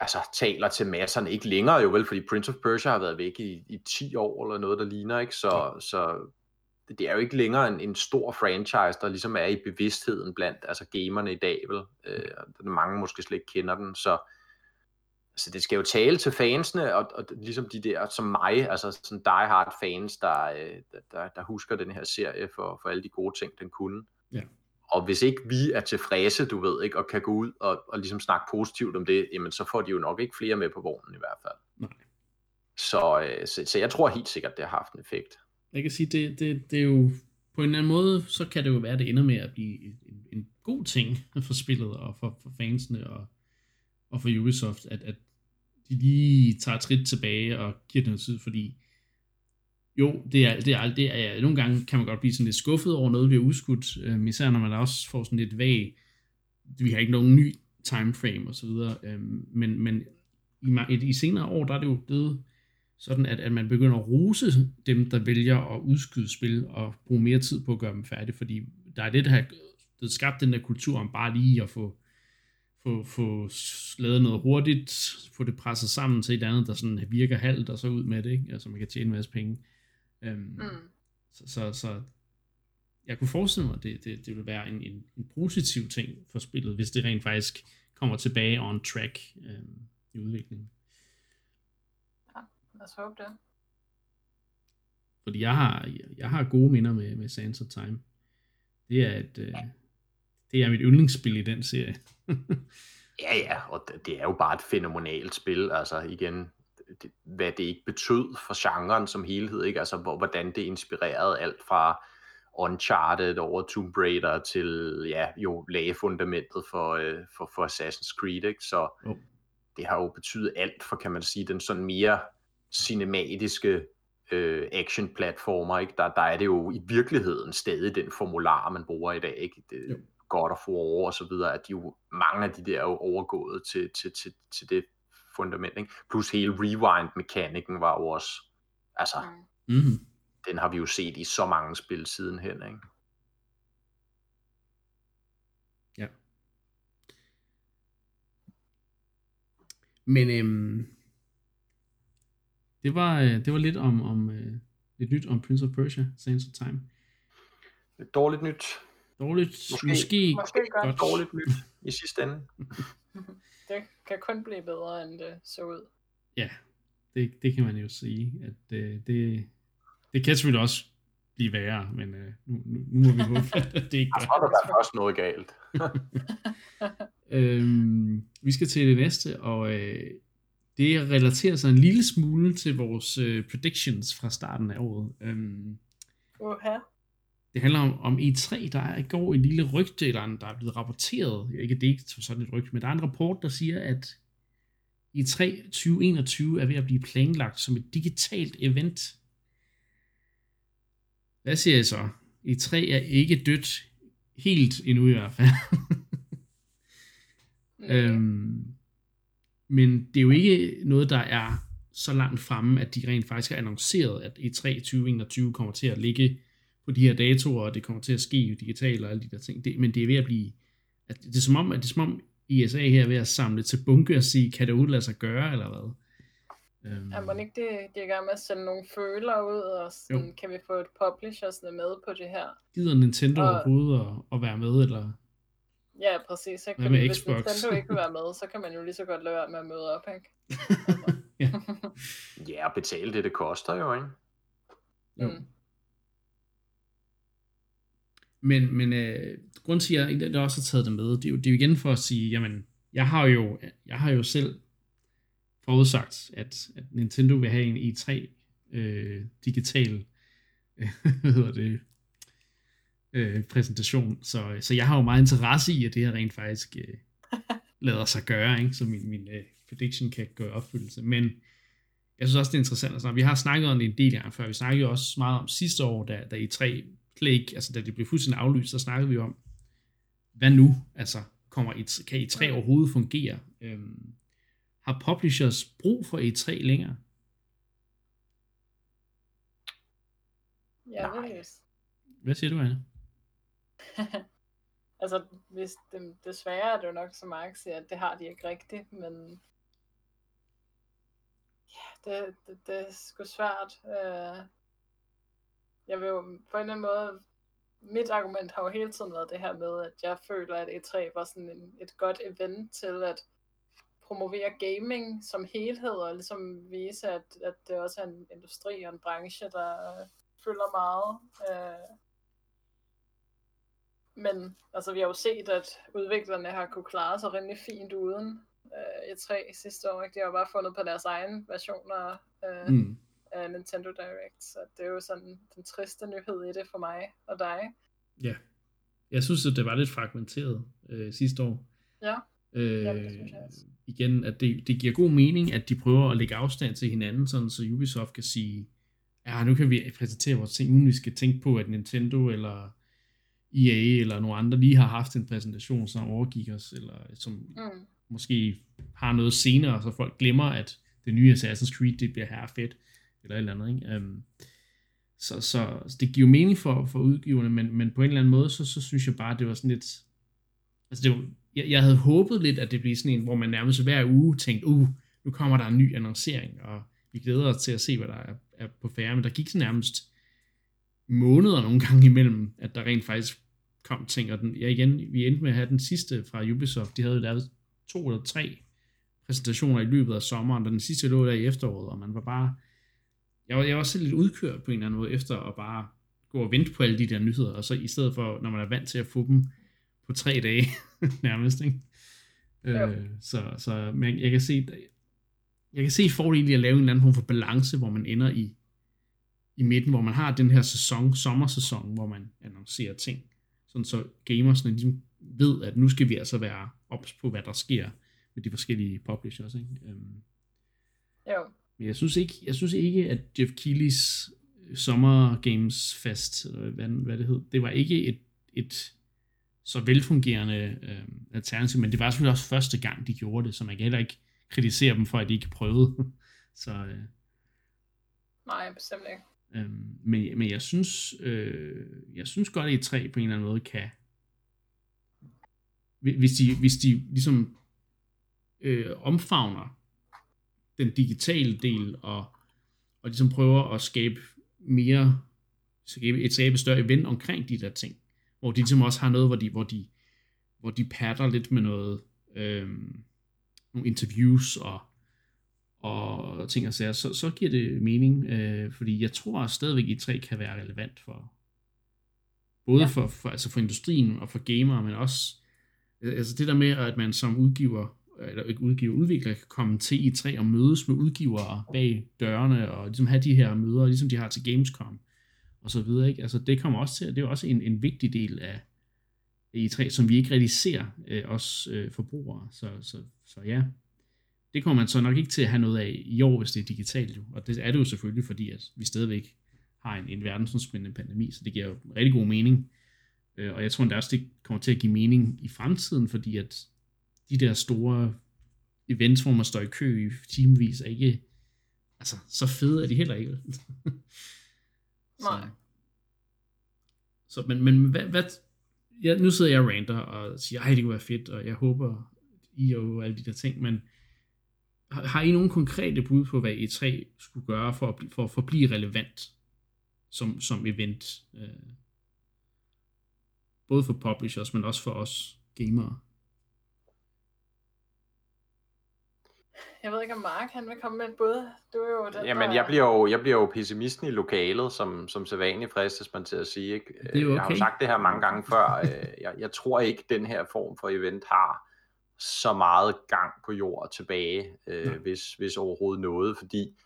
altså, taler til masserne, ikke længere jo vel, fordi Prince of Persia har været væk i, i 10 år, eller noget, der ligner, ikke? Så, så det er jo ikke længere en, en stor franchise, der ligesom er i bevidstheden blandt altså gamerne i dag, vel? Øh, mange måske slet ikke kender den, så altså det skal jo tale til fansene, og, og ligesom de der som mig, altså sådan die-hard fans, der, øh, der, der husker den her serie for, for alle de gode ting, den kunne. Ja. Og hvis ikke vi er tilfredse, du ved, ikke, og kan gå ud og, og ligesom snakke positivt om det, jamen så får de jo nok ikke flere med på vognen i hvert fald. Nej. Så, øh, så, så jeg tror helt sikkert, det har haft en effekt jeg kan sige, det, det, det er jo på en eller anden måde, så kan det jo være, at det ender med at blive en, en god ting for spillet og for, for fansene og, og for Ubisoft, at, at de lige tager et skridt tilbage og giver det noget tid, fordi jo, det er, det er, det er, nogle gange kan man godt blive sådan lidt skuffet over noget, vi har udskudt, øh, især når man også får sådan lidt vag, vi har ikke nogen ny timeframe og så videre, øh, men, men i, i senere år, der er det jo blevet sådan at, at man begynder at rose dem, der vælger at udskyde spil og bruge mere tid på at gøre dem færdige, fordi der er det, der har det skabt den der kultur om bare lige at få, få, få lavet noget hurtigt, få det presset sammen til et andet, der sådan virker halvt, og så ud med det, ikke? altså man kan tjene en masse penge. Um, mm. Så, så, så jeg kunne forestille mig, at det, det, det vil være en, en, en positiv ting for spillet, hvis det rent faktisk kommer tilbage on track øh, i udviklingen. Lad os håbe det. Fordi jeg har, jeg har gode minder med, med Sands of Time. Det er et, øh, det er mit yndlingsspil i den serie. ja, ja, og det, det er jo bare et fænomenalt spil. Altså igen, det, hvad det ikke betød for genren som helhed, ikke? Altså hvordan det inspirerede alt fra Uncharted over Tomb Raider til, ja, jo lagde fundamentet for, øh, for, for Assassin's Creed, ikke? Så oh. det har jo betydet alt for, kan man sige, den sådan mere cinematiske øh, action-platformer, ikke? Der, der er det jo i virkeligheden stadig den formular, man bruger i dag, ikke? Det, jo. God of War og så videre, at de jo, mange af de der er jo overgået til, til, til, til det fundament, ikke? Plus hele rewind-mekanikken var jo også, altså, mm. den har vi jo set i så mange spil sidenhen, ikke? Ja. Men øhm, det var, øh, det var lidt om, om øh, lidt nyt om Prince of Persia, Sands of Time. Et dårligt nyt. Dårligt, måske, måske, måske godt. Dårligt nyt i sidste ende. det kan kun blive bedre, end det så ud. Ja, det, det kan man jo sige. At øh, det, det kan selvfølgelig også blive værre, men øh, nu, nu, nu må vi håbe, at det ikke gør. Jeg tror, der er også noget galt. øhm, vi skal til det næste, og øh, det relaterer sig en lille smule til vores øh, predictions fra starten af året. Øhm, uh-huh. Det handler om, om E3, der er i går en lille rygte, eller der er blevet rapporteret, ikke det er ikke sådan et rygte, men der er en rapport, der siger, at E3 2021 er ved at blive planlagt som et digitalt event. Hvad siger jeg så? E3 er ikke dødt helt endnu i hvert fald. øhm, men det er jo ikke noget, der er så langt fremme, at de rent faktisk har annonceret, at E3 2021 kommer til at ligge på de her datoer, og det kommer til at ske digitalt og alle de der ting. Det, men det er ved at blive, at det er som om, at det er som om ISA her er ved at samle til bunke og sige, kan det udlade sig gøre, eller hvad? Um, er man ikke det, det er i gang med at sende nogle føler ud, og sådan, kan vi få et publisher sådan med på det her? Gider Nintendo og, overhovedet at, at være med, eller? Ja, præcis. Så kan med hvis Xbox? Nintendo ikke vil være med, så kan man jo lige så godt lade være med at møde op, ikke? ja. ja, og betale det, det koster jo, ikke? Jo. Mm. Men, men øh, grund til, at jeg også har taget det med, det er, jo, det er jo igen for at sige, jamen, jeg har jo, jeg har jo selv forudsagt, at, at Nintendo vil have en E3 øh, digital øh, hvad hedder det, øh, præsentation. Så, så jeg har jo meget interesse i, at det her rent faktisk øh, lader sig gøre, ikke? så min, min øh, prediction kan gå i opfyldelse. Men jeg synes også, det er interessant. Altså, vi har snakket om det en del gange før. Vi snakkede jo også meget om sidste år, da, da E3 Plague, altså da det blev fuldstændig aflyst, så snakkede vi om, hvad nu? Altså, kommer E3, kan E3 overhovedet fungere? Øhm, har publishers brug for E3 længere? Ja, Nej. Hvad siger du, Anne? altså, hvis det, desværre er det jo nok, som Mark siger, at det har de ikke rigtigt, men ja, det, det, det er sgu svært. Øh, jeg vil jo på en eller anden måde, mit argument har jo hele tiden været det her med, at jeg føler, at E3 var sådan en, et godt event til at promovere gaming som helhed, og ligesom vise, at, at det også er en industri og en branche, der fylder meget. Øh, men altså, vi har jo set, at udviklerne har kunne klare sig rimelig fint uden uh, E3 sidste år. Ikke? De har jo bare fundet på deres egen versioner uh, mm. af Nintendo Direct. Så det er jo sådan den triste nyhed i det for mig og dig. Ja. Jeg synes, at det var lidt fragmenteret uh, sidste år. Ja. Øh, ja, det synes jeg også. Igen, at det, det giver god mening, at de prøver at lægge afstand til hinanden, sådan så Ubisoft kan sige, ja, nu kan vi præsentere vores ting, uden vi skal tænke på, at Nintendo eller EA eller nogle andre lige har haft en præsentation, som overgik os, eller som mm. måske har noget senere, så folk glemmer, at det nye Assassin's Creed, det bliver her fedt, eller et eller andet, ikke? Um, så, så, så det giver mening for, for udgiverne, men, men på en eller anden måde, så, så synes jeg bare, det var sådan lidt, altså det var, jeg, jeg havde håbet lidt, at det blev sådan en, hvor man nærmest hver uge tænkte, uh, nu kommer der en ny annoncering, og vi glæder os til at se, hvad der er, er på færre, men der gik så nærmest måneder nogle gange imellem, at der rent faktisk kom ting, og den, ja igen, vi endte med at have den sidste fra Ubisoft, de havde lavet to eller tre præsentationer i løbet af sommeren, og den sidste lå der i efteråret, og man var bare, jeg var, jeg var selv lidt udkørt på en eller anden måde, efter at bare gå og vente på alle de der nyheder, og så i stedet for, når man er vant til at få dem på tre dage, nærmest, ikke? Ja. Øh, så, så men jeg kan se, jeg kan se fordelen i at lave en eller anden form for balance, hvor man ender i, i midten, hvor man har den her sæson, sommersæson, hvor man annoncerer ting, sådan så gamersne ligesom ved, at nu skal vi altså være ops på, hvad der sker med de forskellige publishers. Ikke? Um, jo. Men jeg synes ikke, jeg synes ikke at Jeff Keighley's Summer Games Fest, hvad, hvad det hed, det var ikke et, et så velfungerende øh, alternativ, men det var selvfølgelig også første gang, de gjorde det, så man kan heller ikke kritisere dem for, at de ikke prøvede. så, øh, Nej, bestemt ikke. Øh, men, men jeg synes, øh, jeg synes godt, at E3 på en eller anden måde kan, hvis de, hvis de ligesom øh, omfavner den digitale del, og, og ligesom prøver at skabe mere, skabe et, skabe et større event omkring de der ting, hvor de ligesom også har noget, hvor de, hvor de, hvor de patter lidt med noget, øh, nogle interviews og, og ting og sager, så, så giver det mening, øh, fordi jeg tror stadigvæk, at E3 kan være relevant for både ja. for, for, altså for industrien og for gamere, men også altså det der med, at man som udgiver, eller ikke udgiver, udvikler, kan komme til E3 og mødes med udgivere bag dørene, og ligesom have de her møder, ligesom de har til Gamescom, og så videre, ikke? Altså det kommer også til, det er også en, en vigtig del af E3, som vi ikke rigtig ser, øh, os øh, forbrugere, så, så, så ja, det kommer man så nok ikke til at have noget af i år, hvis det er digitalt jo. Og det er det jo selvfølgelig, fordi at vi stadigvæk har en, en verdensomspændende pandemi, så det giver jo rigtig god mening. Øh, og jeg tror endda også, det kommer til at give mening i fremtiden, fordi at de der store events, hvor man står i kø i timevis, er ikke, altså, så fede er de heller ikke. Nej. Så, men, men hvad, hvad, ja, nu sidder jeg og ranter og siger, ej, det kunne være fedt, og jeg håber, I og alle de der ting, men har, har I nogle konkrete bud på, hvad E3 skulle gøre for at, for at forblive relevant som, som event? Øh, både for publishers, men også for os gamere. Jeg ved ikke, om Mark han vil komme med et bud. Du er jo den, Jamen, der... jeg bliver jo, jeg bliver jo pessimisten i lokalet, som, som sædvanligt fristes man til at sige. Ikke? Det er okay. Jeg har jo sagt det her mange gange før. Øh, jeg, jeg tror ikke, den her form for event har så meget gang på jord tilbage, øh, hvis, hvis overhovedet noget, fordi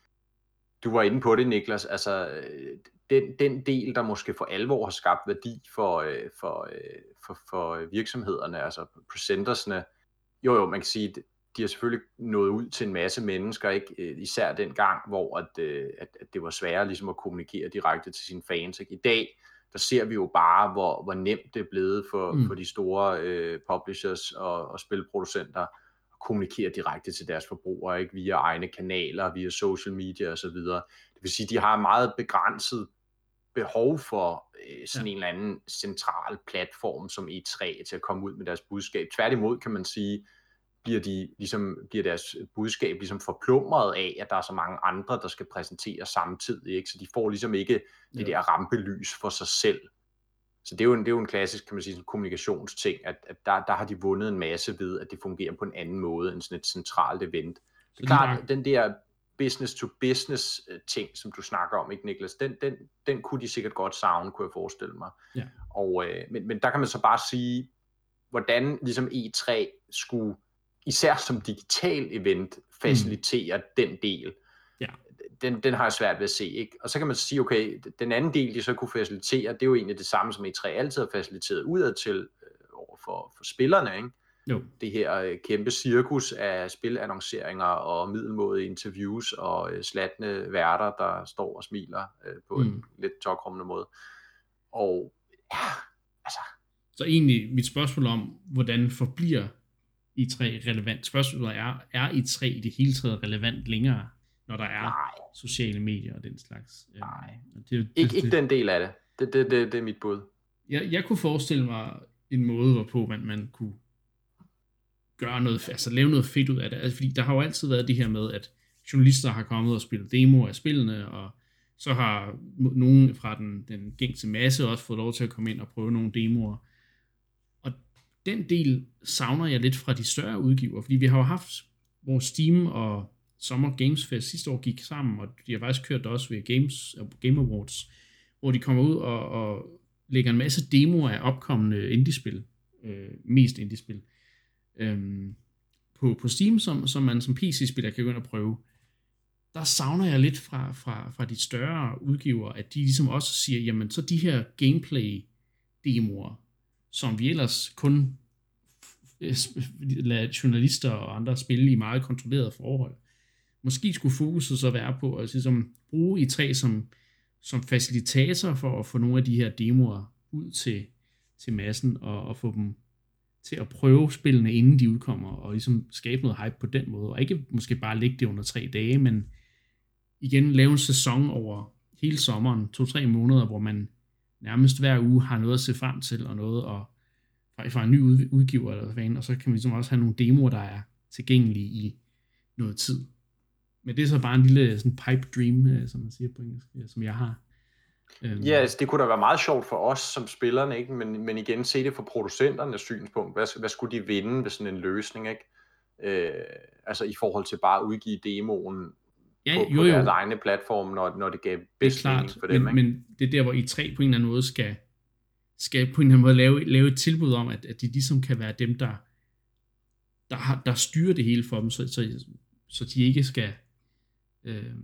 du var inde på det, Niklas, altså øh, den, den del, der måske for alvor har skabt værdi for, øh, for, øh, for, for virksomhederne, altså presentersne, jo jo, man kan sige, de har selvfølgelig nået ud til en masse mennesker, ikke? Øh, især den gang, hvor at, øh, at, at det var sværere ligesom at kommunikere direkte til sine fans. Ikke? I dag, der ser vi jo bare, hvor, hvor nemt det er blevet for, mm. for de store øh, publishers og, og spilproducenter at kommunikere direkte til deres forbrugere, ikke via egne kanaler, via social media osv. Det vil sige, de har meget begrænset behov for øh, sådan ja. en eller anden central platform som E3 til at komme ud med deres budskab. Tværtimod kan man sige, bliver, de, ligesom, bliver deres budskab ligesom forplumret af, at der er så mange andre, der skal præsentere samtidig. Ikke? Så de får ligesom ikke det ja. der rampelys for sig selv. Så det er jo en, det er jo en klassisk kan man sige, kommunikationsting, at, at der, der har de vundet en masse ved, at det fungerer på en anden måde end sådan et centralt event. Det er klart, den der business-to-business øh, ting, som du snakker om, ikke Niklas, den, den, den kunne de sikkert godt savne, kunne jeg forestille mig. Ja. Og, øh, men, men der kan man så bare sige, hvordan ligesom E3 skulle især som digital event, facilitere mm. den del. Ja. Den, den har jeg svært ved at se. Ikke? Og så kan man sige, okay, den anden del, de så kunne facilitere, det er jo egentlig det samme, som E3 altid har faciliteret udad til øh, over for, for spillerne. Ikke? Jo. Det her øh, kæmpe cirkus af spilannonceringer og middelmåde interviews og øh, slatne værter, der står og smiler øh, på mm. en lidt tokrummende måde. Og ja, altså... Så egentlig mit spørgsmål om, hvordan forbliver i3 relevant. Spørgsmålet er, er i3 i det hele taget relevant længere, når der er Nej. sociale medier og den slags? Øhm, Nej, det, det, ikke, det, ikke den del af det. Det, det, det, det er mit bud. Jeg, jeg kunne forestille mig en måde, hvorpå man, man kunne gøre noget, altså lave noget fedt ud af det. Altså, fordi der har jo altid været det her med, at journalister har kommet og spillet demo af spillene, og så har nogen fra den, den gængse masse også fået lov til at komme ind og prøve nogle demoer. Den del savner jeg lidt fra de større udgiver, fordi vi har jo haft, hvor Steam og Summer Games Fest sidste år gik sammen, og de har faktisk kørt det også ved Games, Game Awards, hvor de kommer ud og, og lægger en masse demoer af opkommende indie-spil, øh, mest indie-spil, øh, på, på Steam, som, som man som PC-spiller kan gå ind og prøve. Der savner jeg lidt fra, fra, fra de større udgiver, at de ligesom også siger, jamen så de her gameplay-demoer, som vi ellers kun lader journalister og andre spille i meget kontrollerede forhold, måske skulle fokuset så være på at ligesom, bruge i 3 som, som facilitator for at få nogle af de her demoer ud til, til massen og, og få dem til at prøve spillene, inden de udkommer, og ligesom skabe noget hype på den måde, og ikke måske bare lægge det under tre dage, men igen lave en sæson over hele sommeren, to-tre måneder, hvor man nærmest hver uge har noget at se frem til, og noget at, fra, fra en ny udgiver, eller hvad og så kan vi ligesom også have nogle demoer, der er tilgængelige i noget tid. Men det er så bare en lille sådan pipe dream, øh, som man siger på engelsk, øh, som jeg har. Øhm. Ja, altså, det kunne da være meget sjovt for os som spillerne, ikke? Men, men igen, se det fra producenternes synspunkt. Hvad, hvad skulle de vinde ved sådan en løsning, ikke? Øh, altså i forhold til bare at udgive demoen ja, på, jo, på deres egne platform, når, når det gav bedst det for dem. Men, ikke? men det er der, hvor I3 på en eller anden måde skal, skal på en eller anden måde lave, lave et tilbud om, at, at de ligesom kan være dem, der, der, har, der styrer det hele for dem, så, så, så de ikke skal øh,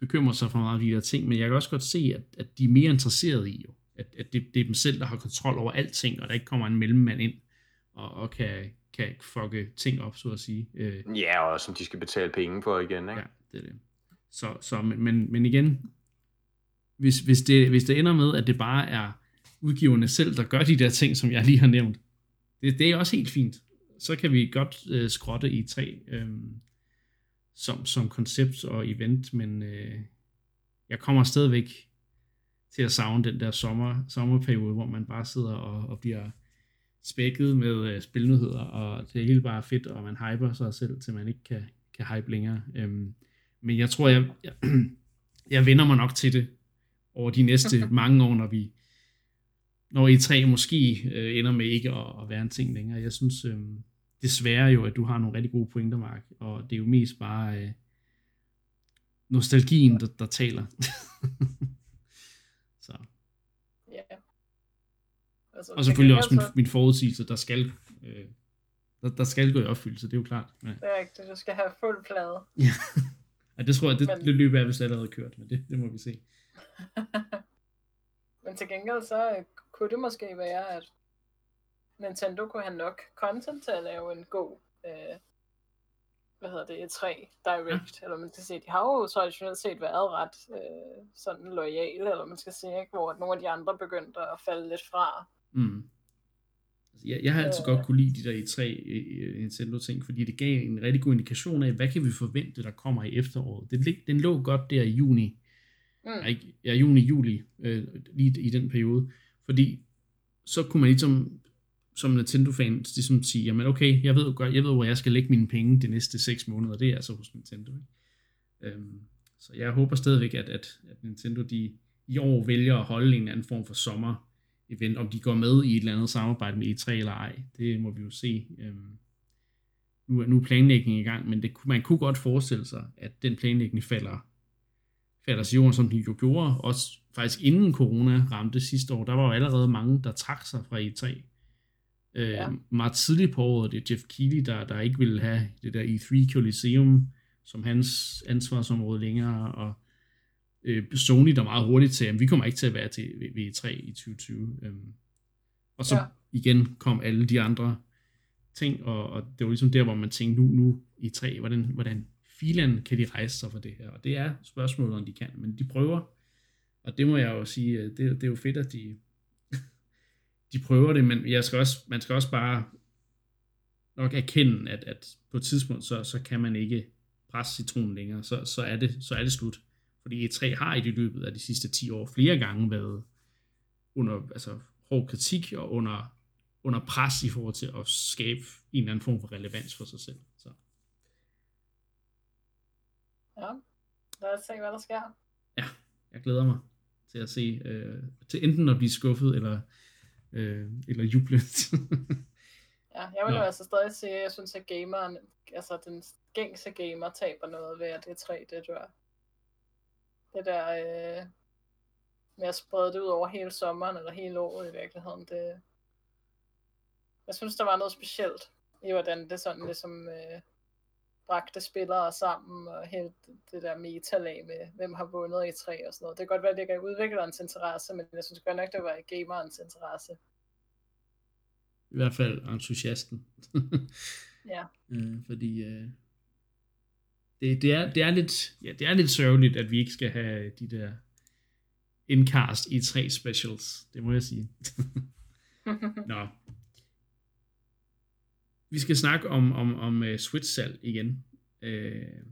bekymre sig for meget af de her ting, men jeg kan også godt se, at, at de er mere interesserede i, jo, at, at det, det er dem selv, der har kontrol over alting, og der ikke kommer en mellemmand ind og, og kan, kan fucke ting op, så at sige. Øh, ja, og som de skal betale penge for igen, ikke? Ja, det er det. Så, så men, men igen, hvis, hvis, det, hvis det ender med, at det bare er udgiverne selv, der gør de der ting, som jeg lige har nævnt, det, det er også helt fint. Så kan vi godt øh, skrotte i tre. Øh, som, som koncept og event, men øh, jeg kommer stadigvæk til at savne den der sommer, sommerperiode, hvor man bare sidder og, og bliver spækket med øh, spilnyheder, og det er hele bare fedt, og man hyper sig selv, til man ikke kan, kan hype længere. Øhm, men jeg tror, jeg, jeg, jeg vender mig nok til det over de næste mange år, når vi når E3 måske øh, ender med ikke at, at være en ting længere. Jeg synes, øh, desværre jo, at du har nogle rigtig gode pointer, Mark, og det er jo mest bare øh, nostalgien, der, der taler. så. Ja. Altså, og selvfølgelig også min, min forudsigelse, der skal, øh, der, der skal gå i opfyldelse, det er jo klart. Ja. Det er rigtigt, du skal have fuld plade. ja. ja, det tror jeg, det, men... det løb er vist allerede kørt, men det, det må vi se. men til gengæld så øh, kunne det måske være, at Nintendo kunne have nok content til at lave en god, øh, hvad hedder det, E3 Direct, ja. eller man skal sige, de har jo traditionelt set været ret øh, sådan lojale, eller man skal sige, ikke? hvor nogle af de andre begyndte at falde lidt fra. Mm. Jeg, jeg har altid godt kunne lide de der E3 øh, Nintendo ting, fordi det gav en rigtig god indikation af, hvad kan vi forvente, der kommer i efteråret. Den, den lå godt der i juni, mm. ja, juni-juli, øh, lige i den periode, fordi så kunne man ligesom som Nintendo-fan ligesom sige, jamen okay, jeg ved, godt, jeg ved, hvor jeg skal lægge mine penge de næste 6 måneder, det er altså hos Nintendo. Ikke? Øhm, så jeg håber stadigvæk, at, at, at Nintendo de i år vælger at holde en anden form for sommer event, om de går med i et eller andet samarbejde med E3 eller ej, det må vi jo se. Øhm, nu, er, nu er planlægningen i gang, men det, man kunne godt forestille sig, at den planlægning falder, falder til jorden, som den jo gjorde, også faktisk inden corona ramte sidste år, der var jo allerede mange, der trak sig fra E3, Øh, ja. Meget tidligt på året, det er Jeff Keighley, der, der ikke ville have det der E3 Coliseum som hans ansvarsområde længere, og øh, Sony, der meget hurtigt til, at vi kommer ikke til at være til V3 i 2020. Øhm, og så ja. igen kom alle de andre ting, og, og det var ligesom der, hvor man tænkte, nu, nu i 3, hvordan, hvordan filen kan de rejse sig for det her? Og det er spørgsmålet, om de kan, men de prøver, og det må jeg jo sige, det, det er jo fedt, at de, de prøver det, men jeg skal også, man skal også bare nok erkende, at, at på et tidspunkt, så, så kan man ikke presse citronen længere, så, så, er det, så er det slut. Fordi E3 har i det løbet af de sidste 10 år flere gange været under altså, hård kritik og under, under pres i forhold til at skabe en eller anden form for relevans for sig selv. Så. Ja, lad os se, hvad der sker. Ja, jeg glæder mig til at se, øh, til enten at blive skuffet, eller, øh, eller juble. ja, jeg vil jo altså stadig sige, at jeg synes, at gameren, altså den gængse gamer taber noget ved, at det er tre, det dør. Det der øh, med at sprede det ud over hele sommeren, eller hele året i virkeligheden, det, jeg synes, der var noget specielt i, hvordan det sådan ligesom øh, bragte spillere sammen, og hele det der metalag med, hvem har vundet i tre og sådan noget. Det kan godt være, at det ikke er udviklerens interesse, men jeg synes godt nok, det var i gamerens interesse. I hvert fald entusiasten. ja. Øh, fordi øh, det, det, er, det, er lidt, ja, det er lidt sørgeligt, at vi ikke skal have de der indcast i tre specials. Det må jeg sige. Nå, vi skal snakke om, om, om uh, Switch-salg igen. Uh,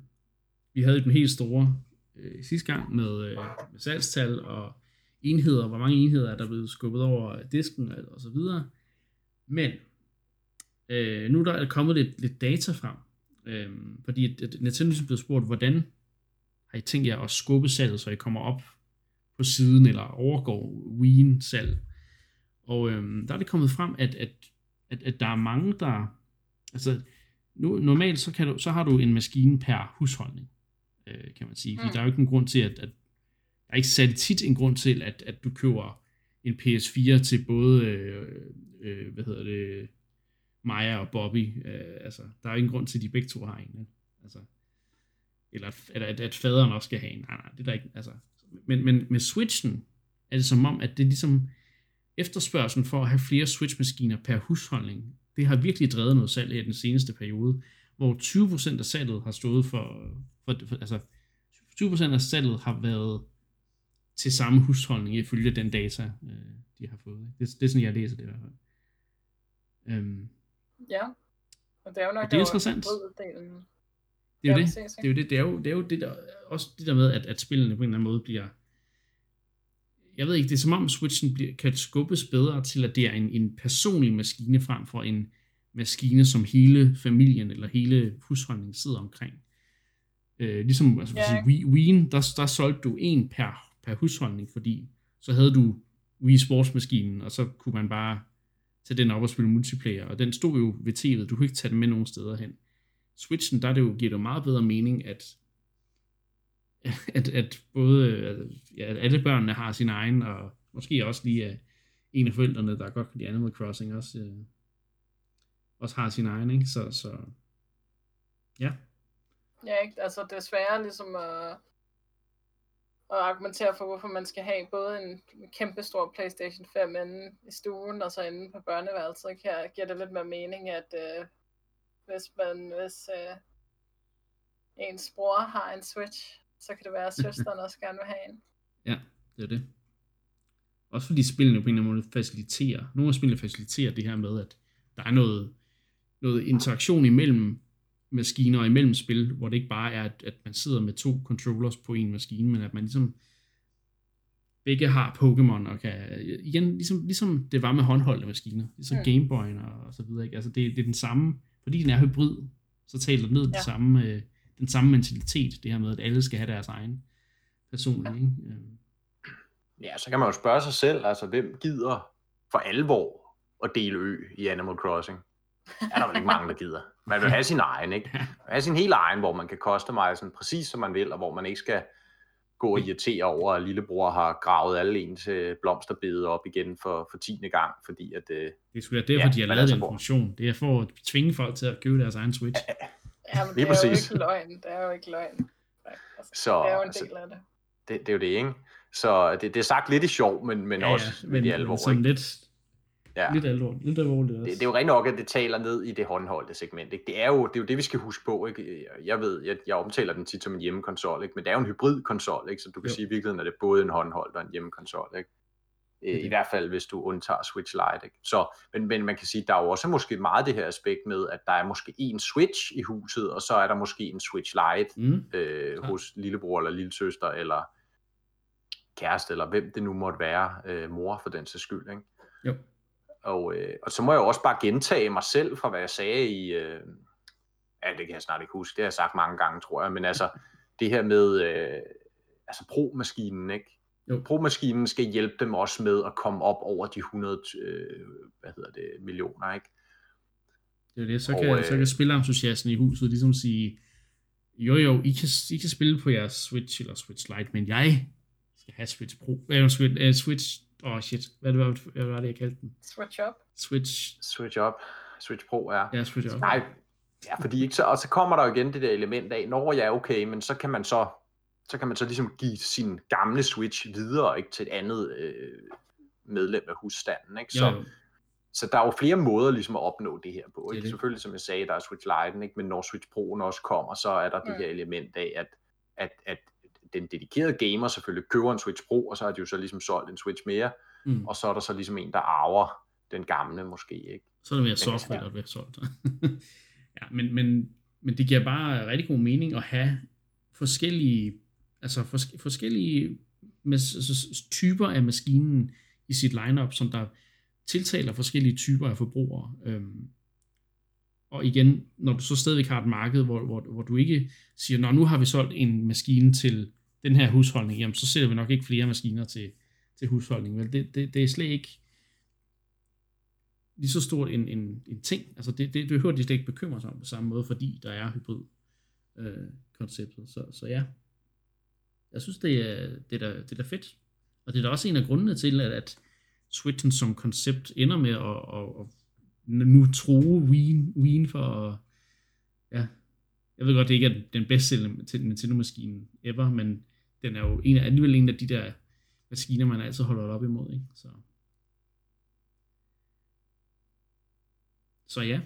vi havde den helt store uh, sidste gang med, uh, med salgstal og enheder, hvor mange enheder er der blevet skubbet over disken og, og så videre. Men uh, nu er der kommet lidt, lidt data frem, uh, fordi Nintendo er blevet spurgt, hvordan har I tænkt jer at skubbe salget, så I kommer op på siden eller overgår Wii'en salg. Og øhm, der er det kommet frem, at, at, at, at der er mange, der Altså, nu, normalt så, kan du, så har du en maskine per husholdning, øh, kan man sige. Fordi mm. der er jo ikke en grund til, at, at der er ikke særlig tit en grund til, at, at du køber en PS4 til både, øh, øh, hvad hedder det, Maja og Bobby. Øh, altså, der er jo ingen grund til, at de begge to har en. Altså, eller at, at, at faderen også skal have en. Nej, nej, det er der ikke. Altså, men, men med Switchen er det som om, at det er ligesom efterspørgselen for at have flere Switch-maskiner per husholdning det har virkelig drevet noget salg i den seneste periode, hvor 20% af salget har stået for, for, for altså 20% af salget har været til samme husholdning ifølge den data, øh, de har fået. Det, det er sådan, jeg læser det i hvert fald. Øhm, ja, og det er jo nok det er interessant. Det er jo det. Det er jo det. Det er jo, det er jo det der, også det der med, at, at spillene på en eller anden måde bliver jeg ved ikke, det er som om Switchen bliver, kan skubbes bedre til, at det er en, en personlig maskine frem for en maskine, som hele familien eller hele husholdningen sidder omkring. Øh, ligesom altså, yeah. Wii, Wii, der, der solgte du en per, per husholdning, fordi så havde du Wii Sports-maskinen, og så kunne man bare tage den op og spille multiplayer, og den stod jo ved tv'et, du kunne ikke tage den med nogen steder hen. Switchen, der er det jo, giver det jo meget bedre mening, at at, at både ja, at alle børnene har sin egen, og måske også lige at en af forældrene, der godt kan lide Animal Crossing, også, øh, også har sin egen, ikke? Så, så ja. Ja, ikke? Altså desværre ligesom at, at argumentere for, hvorfor man skal have både en kæmpe stor Playstation 5 inde i stuen, og så inde på børneværelset. Her giver det lidt mere mening, at øh, hvis man, hvis øh, ens bror har en Switch, så kan det være, at søsteren også gerne vil have en. Ja, det er det. Også fordi spillene på en eller anden måde faciliterer, nogle af spillene faciliterer det her med, at der er noget, noget interaktion imellem maskiner imellem spil, hvor det ikke bare er, at, at man sidder med to controllers på en maskine, men at man ligesom begge har Pokémon og kan, igen, ligesom, ligesom det var med håndholdte maskiner, ligesom mm. Gameboy'en og, og så videre, ikke? altså det, det er den samme, fordi den er hybrid, så taler den ned ja. det samme, øh, den samme mentalitet, det her med, at alle skal have deres egen personlige. Ikke? Øhm. Ja, så kan man jo spørge sig selv, altså hvem gider for alvor at dele ø i Animal Crossing? Er der vel ikke mange, der gider. Man vil have sin egen, ikke? Man vil have sin helt egen, hvor man kan customize præcis som man vil, og hvor man ikke skal gå og irritere over, at lillebror har gravet alle ens blomsterbede op igen for, for tiende gang, fordi at... Øh, det er sgu da derfor, ja, de har lavet altså den funktion. Det er for at tvinge folk til at købe deres egen Switch. Ja, Ja, men det er præcis. jo ikke løgn. Det er jo ikke løgn. Altså, så, det er jo en del af det. Det, det er jo det, ikke? Så det, det er sagt lidt i sjov, men, men ja, også men, i alvor. Sådan lidt, ja. lidt alvor, lidt alvorligt også. Det, det, er jo rent nok, at det taler ned i det håndholdte segment. Ikke? Det, er jo, det er jo det, vi skal huske på. Ikke? Jeg ved, jeg, jeg omtaler den tit som en hjemmekonsol, ikke? men det er jo en hybridkonsol, ikke? så du kan jo. sige i virkeligheden, at det er både en håndholdt og en hjemmekonsol. Ikke? I hvert fald, hvis du undtager Switch Lite. Ikke? Så, men, men man kan sige, der er jo også måske meget det her aspekt med, at der er måske en Switch i huset, og så er der måske en Switch Lite mm. øh, hos lillebror eller lillesøster, eller kæreste, eller hvem det nu måtte være, øh, mor for den sags skyld. Ikke? Jo. Og, øh, og så må jeg også bare gentage mig selv fra, hvad jeg sagde i... Øh, ja, det kan jeg snart ikke huske, det har jeg sagt mange gange, tror jeg, men altså, det her med... Øh, altså Pro-maskinen, ikke? Jo. Pro-maskinen skal hjælpe dem også med at komme op over de 100 øh, hvad hedder det, millioner, ikke? Det er det. Så Og, kan, øh, så kan spillerentusiasten i huset ligesom sige, jo jo, I kan, I kan spille på jeres Switch eller Switch Lite, men jeg skal have Switch Pro. Eller Switch, uh, Switch, åh oh shit, hvad, hvad, hvad var det, jeg kaldte den? Switch up. Switch, Switch up, Switch Pro, ja. ja, Switch Up. Nej, ja, fordi ikke så, og så kommer der jo igen det der element af, når jeg er okay, men så kan man så, så kan man så ligesom give sin gamle Switch videre, ikke, til et andet øh, medlem af husstanden, ikke? Så, Jo, så der er jo flere måder ligesom at opnå det her på, Det er ikke? det. Selvfølgelig, som jeg sagde, der er Switch Lite, ikke? Men når Switch Pro'en også kommer, så er der det Mm. her element af, at, at, at den dedikerede gamer selvfølgelig køber en Switch Pro, og så har de jo så ligesom solgt en Switch mere, Mm. og så er der så ligesom en, der arver den gamle måske, ikke? Så er det mere Men- software, der bliver solgt. ja, men, men, men det giver bare rigtig god mening at have forskellige, altså fors- forskellige mas- altså, typer af maskinen i sit lineup, som der tiltaler forskellige typer af forbrugere. Øhm, og igen, når du så stadigvæk har et marked, hvor, hvor, hvor du ikke siger, Nå, nu har vi solgt en maskine til den her husholdning, jamen så sælger vi nok ikke flere maskiner til, til husholdningen. Vel? Det, det, det er slet ikke lige så stort en, en, en ting. Altså det, det, det behøver de slet ikke bekymre sig om på samme måde, fordi der er hybrid øh, konceptet. Så, så ja, jeg synes, det er, det, er da, det er da fedt. Og det er da også en af grundene til, at, at Switchen som koncept ender med at, at, at nu true Wien, Wien for at, ja, jeg ved godt, det ikke er den bedste sælgende Nintendo-maskine ever, men den er jo en af, alligevel en af de der maskiner, man altid holder op imod, ikke? Så. Så ja.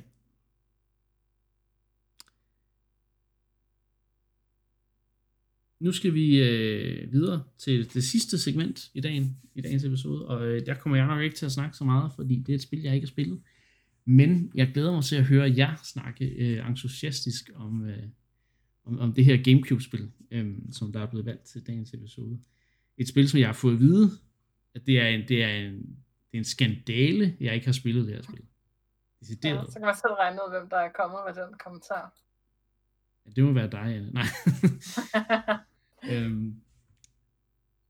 Nu skal vi øh, videre til det sidste segment i, dagen, i dagens episode, og øh, der kommer jeg nok ikke til at snakke så meget, fordi det er et spil, jeg ikke har spillet. Men jeg glæder mig til at høre jer snakke øh, entusiastisk om, øh, om, om det her Gamecube-spil, øh, som der er blevet valgt til dagens episode. Et spil, som jeg har fået at vide, at det er en, det er en, det er en skandale, jeg ikke har spillet det her spil. Ja, Decideret. så kan man selv regne ud, hvem der er kommet med den kommentar. Ja, det må være dig, Anne. Nej. øhm,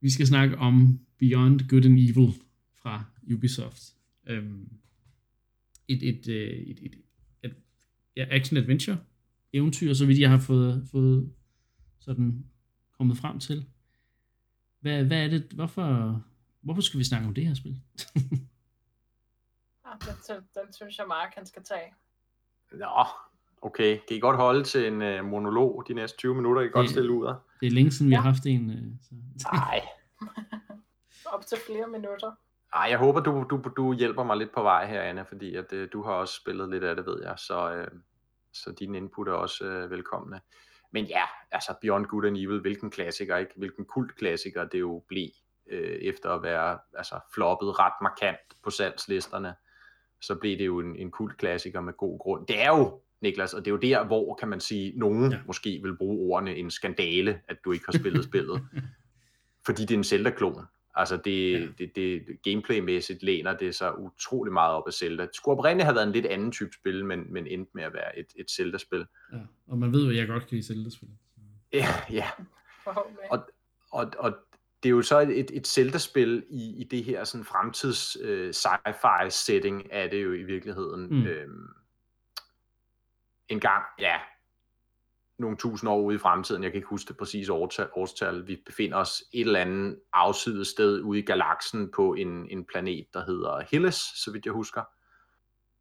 vi skal snakke om Beyond Good and Evil fra Ubisoft. Øhm, et, et, øh, et, et, et, ja, action-adventure eventyr, så vidt jeg har fået, fået sådan kommet frem til. Hvad, hvad er det, hvorfor, hvorfor skal vi snakke om det her spil? Ja, den, den synes jeg, Mark han skal tage. Nå, okay. Kan I godt holde til en øh, monolog de næste 20 minutter? I kan godt stille ud af. Det er længe siden, vi har haft en. Øh, så. Nej. Op til flere minutter. Ej, jeg håber, du, du, du hjælper mig lidt på vej her, Anna, fordi at, øh, du har også spillet lidt af det, ved jeg, så, øh, så din input er også øh, velkomne. Men ja, altså Beyond Good and Evil, hvilken klassiker, ikke? Hvilken kultklassiker det jo blev, øh, efter at være altså, floppet ret markant på salgslisterne, så blev det jo en, en kultklassiker med god grund. Det er jo, Niklas, og det er jo der, hvor kan man sige, nogen ja. måske vil bruge ordene en skandale, at du ikke har spillet spillet. Fordi det er en Zelda-klon. Altså det, Ja. det, det, gameplaymæssigt læner det sig utrolig meget op af Zelda. Det skulle oprindeligt have været en lidt anden type spil, men, men endte med at være et, et Zelda-spil. Ja, og man ved, hvad jeg godt kan lide Zelda-spil. Ja, ja. Og- Og, og det er jo så et, et Zelda-spil i, i det her sådan fremtids øh, sci-fi setting, er det jo i virkeligheden. Mm. Øhm, en gang, ja, nogle tusind år ude i fremtiden, jeg kan ikke huske det præcise årstal, årstal, vi befinder os et eller andet afsides sted ude i galaksen på en, en planet, der hedder Hilles, så vidt jeg husker.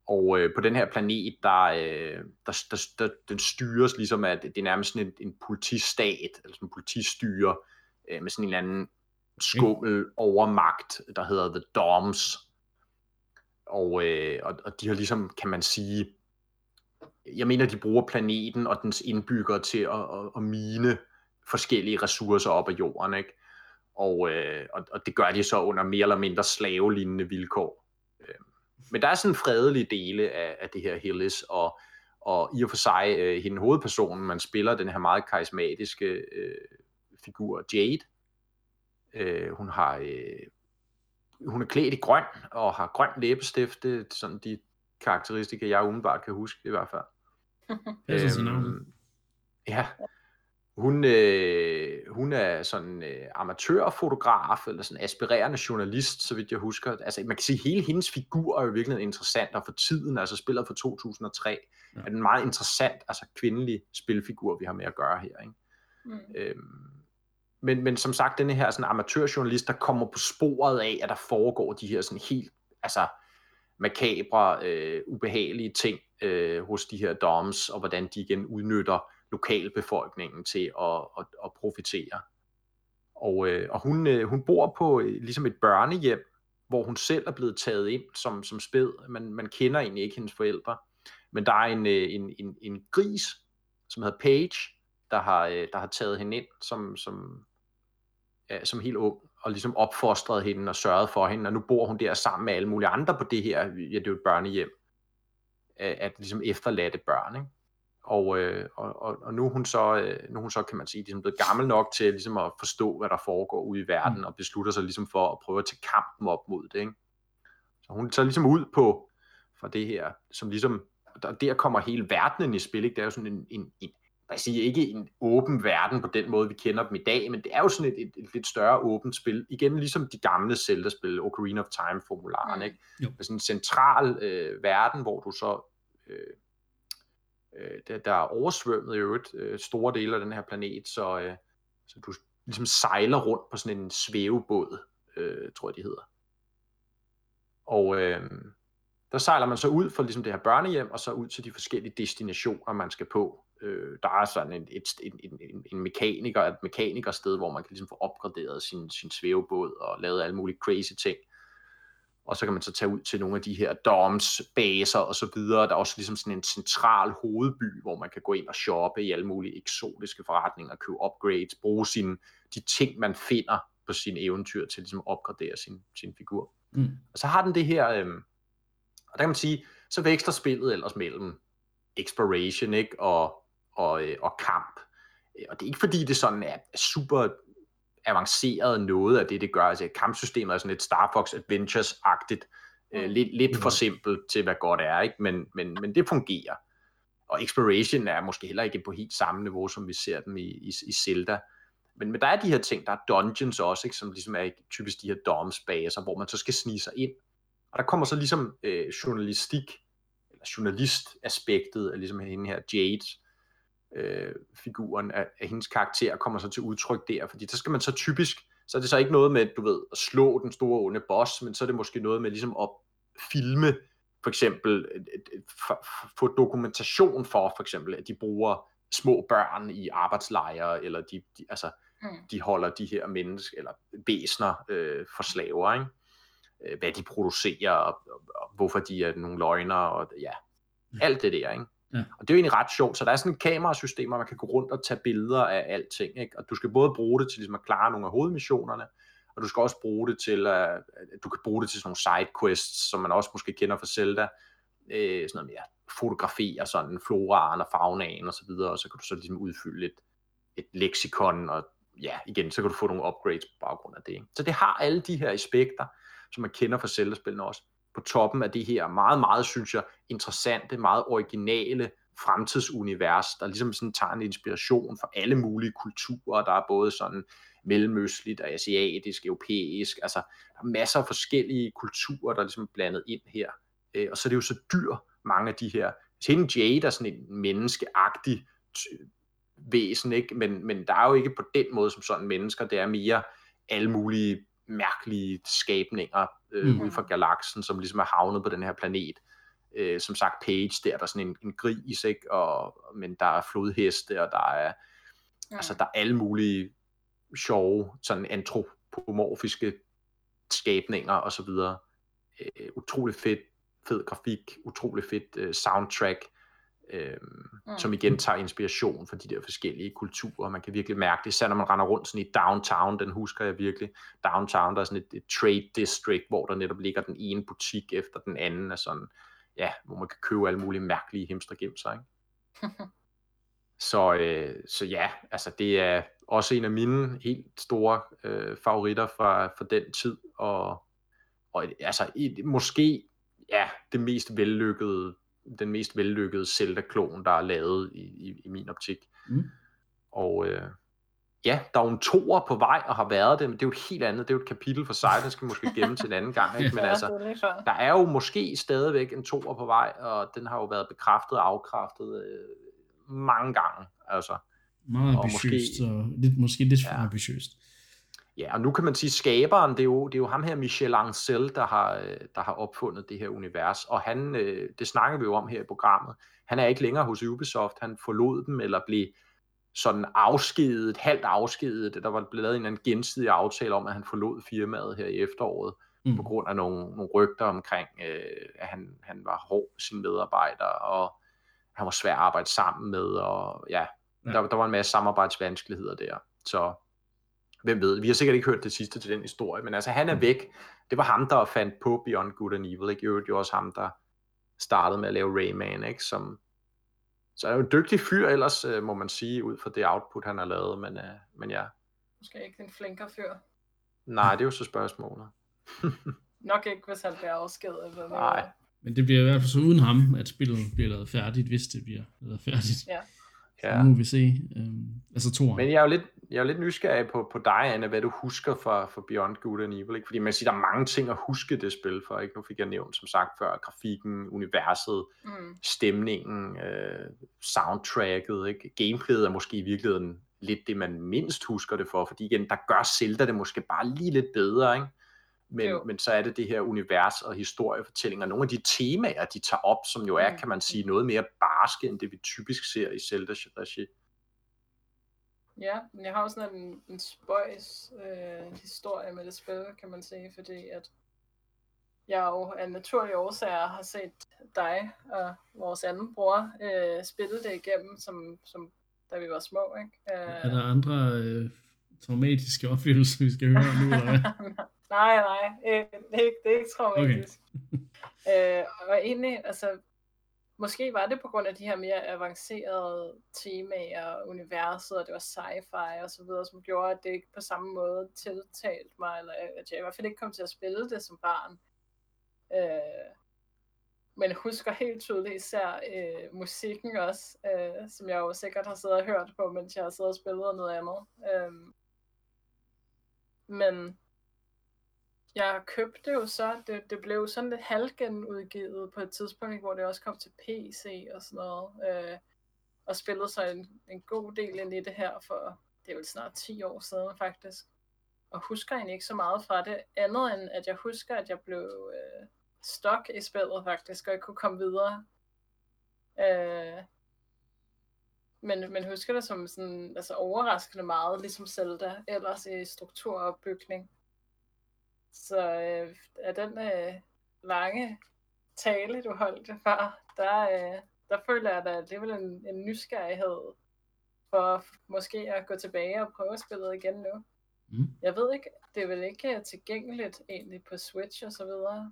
Og øh, på den her planet, der, øh, der, der, der, den styres ligesom af, det er nærmest sådan en, en politistat, eller sådan en politistyre, øh, med sådan en eller anden skummel overmagt, der hedder The Doms. Og, øh, og, og de har ligesom, kan man sige, jeg mener, de bruger planeten og dens indbyggere til at, at, at mine forskellige ressourcer op af jorden, ikke? Og, øh, og, og det gør de så under mere eller mindre slavelignende vilkår. Øh, Men der er sådan fredelige dele af, af det her Hillis, og, og i og for sig, øh, hende hovedpersonen, man spiller den her meget karismatiske øh, figur, Jade. Øh, hun har øh, hun er klædt i grøn, og har grøn læbestift. Det er sådan de karakteristika, jeg umiddelbart kan huske i hvert fald. Øhm. Ja, hun, øh, hun er sådan øh, amatørfotograf, eller sådan aspirerende journalist, så vidt jeg husker. Altså, man kan sige, at hele hendes figur er jo virkelig interessant, og for tiden, altså spillet for 2003, ja. er den meget interessant, altså kvindelig spilfigur, vi har med at gøre her. Ikke? Mm. Øhm, men, men som sagt, denne her sådan amatørjournalist, der kommer på sporet af, at der foregår de her sådan helt, altså makabre, øh, ubehagelige ting øh, hos de her doms, og hvordan de igen udnytter lokalbefolkningen til at, at, at profitere. Og, øh, og hun, øh, hun bor på øh, ligesom et børnehjem, hvor hun selv er blevet taget ind som, som spæd. Man, man kender egentlig ikke hendes forældre. Men der er en, øh, en, en, en gris, som hedder Paige, der har, øh, der har taget hende ind som, som, ja, som helt ung, og ligesom opfostret hende og sørget for hende, og nu bor hun der sammen med alle mulige andre på det her, ja, det er jo et børnehjem, at ligesom efterladte børn, ikke? Og, øh, og, og, nu er hun så, øh, nu er hun så, kan man sige, ligesom blevet gammel nok til ligesom at forstå, hvad der foregår ude i verden, mm. og beslutter sig ligesom for at prøve at tage kampen op mod det. Ikke? Så hun tager ligesom ud på for det her, som ligesom, der, der kommer hele verdenen i spil, ikke? det er jo sådan en, en, en jeg siger ikke en åben verden på den måde, vi kender dem i dag, men det er jo sådan et, et, et lidt større åbent spil. Igen ligesom de gamle Zelda-spil, Ocarina of Time-formularen, mm. ikke? Med sådan en central øh, verden, hvor du så øh, øh, der, der er oversvømmet i øvrigt øh, store dele af den her planet, så, øh, så du ligesom sejler rundt på sådan en svævebåd, øh, tror jeg de hedder. Og øh, der sejler man så ud fra ligesom det her børnehjem, og så ud til de forskellige destinationer, man skal på. Øh, der er sådan en, et, en, en, en mekaniker, et mekanikersted, hvor man kan ligesom få opgraderet sin, sin svævebåd og lavet alle mulige crazy ting og så kan man så tage ud til nogle af de her doms, baser og så videre. Der er også ligesom sådan en central hovedby, hvor man kan gå ind og shoppe i alle mulige eksotiske forretninger, købe upgrades, bruge sine, de ting, man finder på sine eventyr til ligesom at opgradere sin, sin figur. Mm. Og så har den det her, øhm, og der kan man sige, så veksler spillet ellers mellem exploration ikke, og, og, øh, og kamp. Og det er ikke fordi, det sådan er super avanceret noget af det, det gør. Altså kampsystemet er sådan et Star Fox Adventures-agtigt, øh, lidt, lidt for simpelt til, hvad godt er, ikke? Men, men, men det fungerer. Og Exploration er måske heller ikke på helt samme niveau, som vi ser dem i, i, i Zelda. Men, men der er de her ting, der er dungeons også, ikke? som ligesom er typisk de her doms-baser, hvor man så skal snige sig ind. Og der kommer så ligesom øh, journalistik, eller journalistaspektet af ligesom hende her Jade, øh, figuren af, af hendes karakter kommer så til udtryk der, fordi der skal man så typisk, så er det så ikke noget med, du ved, at slå den store onde boss, men så er det måske noget med ligesom at filme, for eksempel, få dokumentation for, for eksempel, at de bruger små børn i arbejdslejre, eller de, de, altså, mm. de holder de her mennesker, eller væsner øh, for slaver, ikke? Øh, hvad de producerer, og, og, og hvorfor de er nogle løgner, og ja, mm. alt det der, ikke? Ja. Og det er jo egentlig ret sjovt, så der er sådan et kamerasystem, hvor man kan gå rundt og tage billeder af alting, ikke? og du skal både bruge det til ligesom at klare nogle af hovedmissionerne, og du skal også bruge det til, at du kan bruge det til sådan nogle sidequests, som man også måske kender fra Zelda, øh, sådan noget mere fotografere sådan floraen og faunaen og så videre, og så kan du så ligesom udfylde et, et leksikon, og ja, igen, så kan du få nogle upgrades på baggrund af det. Ikke? Så det har alle de her aspekter, som man kender fra Zelda-spillene også på toppen af det her meget, meget, synes jeg, interessante, meget originale fremtidsunivers, der ligesom sådan tager en inspiration fra alle mulige kulturer, der er både sådan mellemøstligt og asiatisk, europæisk, altså der er masser af forskellige kulturer, der ligesom er ligesom blandet ind her, øh, og så er det jo så dyr, mange af de her, Tin Jade er sådan en menneskeagtig væsen, ikke? Men, men der er jo ikke på den måde som sådan mennesker, det er mere alle mulige mærkelige skabninger øh, mm. ud fra galaksen, som ligesom er havnet på den her planet. Øh, som sagt, Page, der er der sådan en, en gris, ikke? Og, men der er flodheste, og der er, ja. altså, der er alle mulige sjove, sådan antropomorfiske skabninger og så videre. Øh, utrolig fedt, fed grafik, utrolig fedt øh, soundtrack, øh, mm. som igen tager inspiration fra de der forskellige kulturer. Man kan virkelig mærke det, især når man render rundt sådan i downtown, den husker jeg virkelig. Downtown, der er sådan et, et trade district, hvor der netop ligger den ene butik efter den anden, af sådan, ja, hvor man kan købe alle mulige mærkelige hemstergemser, ikke? så, øh, så ja, altså det er også en af mine helt store øh, favoritter fra, fra den tid, og, og altså et, måske ja, det mest vellykkede den mest vellykkede Zelda-klon, der er lavet i, i, i min optik. Mm. Og øh, ja, der er jo en toer på vej og har været det, men det er jo et helt andet, det er jo et kapitel for sig, det skal vi måske gemme til en anden gang. Ikke? Men altså, der er jo måske stadigvæk en toer på vej, og den har jo været bekræftet og afkræftet øh, mange gange. Altså. Meget ambitiøst, og, måske, og lidt, måske lidt for ja. ambitiøst. Ja, og nu kan man sige, skaberen, det er jo, det er jo ham her, Michel Ancel, der har, øh, der har opfundet det her univers, og han, øh, det snakker vi jo om her i programmet, han er ikke længere hos Ubisoft, han forlod dem, eller blev sådan afskedet, halvt afskedet, der var blevet lavet en anden gensidig aftale om, at han forlod firmaet her i efteråret, mm. på grund af nogle, nogle rygter omkring, øh, at han, han var hård med sine medarbejdere, og han var svær at arbejde sammen med, og ja, ja. Der, der var en masse samarbejdsvanskeligheder der, så hvem ved, vi har sikkert ikke hørt det sidste til den historie, men altså han er mm. væk. Det var ham, der fandt på Beyond Good and Evil, ikke? Det var også ham, der startede med at lave Rayman, ikke? Som, så er jo en dygtig fyr ellers, øh, må man sige, ud fra det output, han har lavet, men, uh, men ja. Måske ikke en flinker fyr. Nej, det er jo så spørgsmålet. Nok ikke, hvis han bliver afskedet. Eller Nej. Men det bliver i hvert fald så uden ham, at spillet bliver lavet færdigt, hvis det bliver lavet færdigt. Ja. Ja. Nu må vi se. Øhm, altså to Men jeg er jo lidt, jeg er lidt nysgerrig på, på dig, Anna, hvad du husker fra, fra Beyond Good and Evil. Ikke? Fordi man siger, der er mange ting at huske det spil for. Ikke? Nu fik jeg nævnt, som sagt før, grafikken, universet, mm. stemningen, øh, soundtracket. Ikke? Gameplayet er måske i virkeligheden lidt det, man mindst husker det for. Fordi igen, der gør Zelda det måske bare lige lidt bedre. Ikke? men, men så er det det her univers og historiefortællinger, nogle af de temaer, de tager op, som jo er, mm. kan man sige, noget mere barske, end det vi typisk ser i Zelda-regi. Ja, men jeg har også sådan en, en spøjs øh, historie med det spil, kan man sige, fordi at jeg jo af naturlige årsager har set dig og vores anden bror øh, spille det igennem, som, som da vi var små. Ikke? Øh, er der andre øh, traumatiske oplevelser, vi skal høre nu? Eller hvad? Nej, nej, øh, det, er ikke, det er ikke traumatisk. Okay. øh, og egentlig, altså, måske var det på grund af de her mere avancerede temaer, universet, og det var sci-fi og så videre, som gjorde, at det ikke på samme måde tiltalte mig, eller at jeg i hvert fald ikke kom til at spille det som barn. Øh, men husker helt tydeligt især øh, musikken også, øh, som jeg jo sikkert har siddet og hørt på, mens jeg har siddet og spillet noget andet. Øh, men jeg købte jo så, det, det blev sådan lidt halvgenudgivet på et tidspunkt, hvor det også kom til PC og sådan noget. Øh, og spillede så en, en god del ind i det her for, det er jo snart 10 år siden faktisk. Og husker egentlig ikke så meget fra det, andet end at jeg husker, at jeg blev øh, stok i spillet faktisk, og jeg kunne komme videre. Øh, men, men husker det som sådan, altså overraskende meget, ligesom Zelda, ellers i strukturopbygning. Så øh, af den øh, lange tale, du holdt før, der, øh, der føler jeg da alligevel en, en nysgerrighed for måske at gå tilbage og prøve spillet igen nu. Mm. Jeg ved ikke, det er vel ikke tilgængeligt egentlig på Switch og så videre?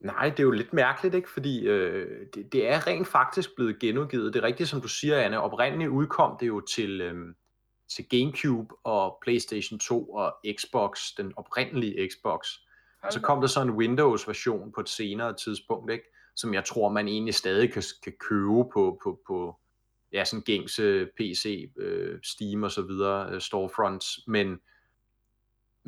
Nej, det er jo lidt mærkeligt, ikke? fordi øh, det, det er rent faktisk blevet genudgivet. Det er rigtigt, som du siger, Anne. Oprindeligt udkom det jo til, øh, til GameCube og PlayStation 2 og Xbox, den oprindelige Xbox. Og så kom der så en Windows-version på et senere tidspunkt, ikke? som jeg tror, man egentlig stadig kan, kan købe på, på, på ja, sådan gængse PC, øh, Steam og så videre, øh, storefronts, men,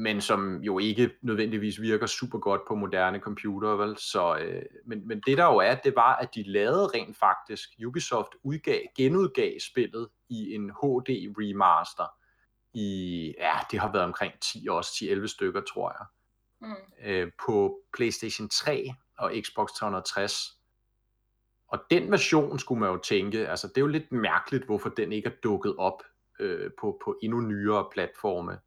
men som jo ikke nødvendigvis virker super godt på moderne computere, vel? Så, øh, men, men det der jo er, det var, at de lavede rent faktisk, Ubisoft udgav, genudgav spillet i en HD remaster, i, ja, det har været omkring 10 år, 10-11 stykker, tror jeg mm. øh, på PlayStation 3 og Xbox 360. Og den version skulle man jo tænke, altså det er jo lidt mærkeligt, hvorfor den ikke er dukket op øh, på, på endnu nyere platforme.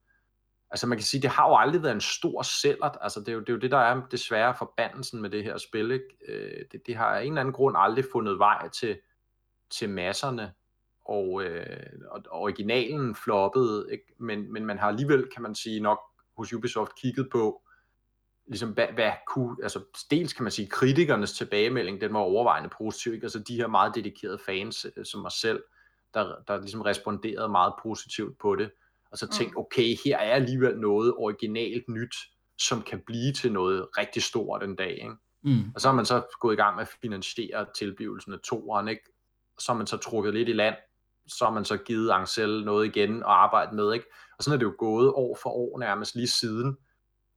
Altså man kan sige, det har jo aldrig været en stor sællert. altså det er, jo, det er jo det, der er desværre forbandelsen med det her spil, ikke? Øh, det, det har af en eller anden grund aldrig fundet vej til, til masserne, og, øh, og originalen floppede, ikke? Men, men man har alligevel, kan man sige, nok hos Ubisoft kigget på, ligesom, hvad, hvad kunne, altså dels kan man sige, kritikernes tilbagemelding, den var overvejende positiv, ikke? altså de her meget dedikerede fans, øh, som mig selv, der, der ligesom responderede meget positivt på det, og så tænkte, mm. okay, her er alligevel noget originalt nyt, som kan blive til noget rigtig stort en dag, ikke? Mm. Og så har man så gået i gang med at finansiere tilblivelsen af toeren, ikke? Og så har man så trukket lidt i land, så har man så givet Ancel noget igen og arbejde med, ikke? Og sådan er det jo gået år for år nærmest lige siden.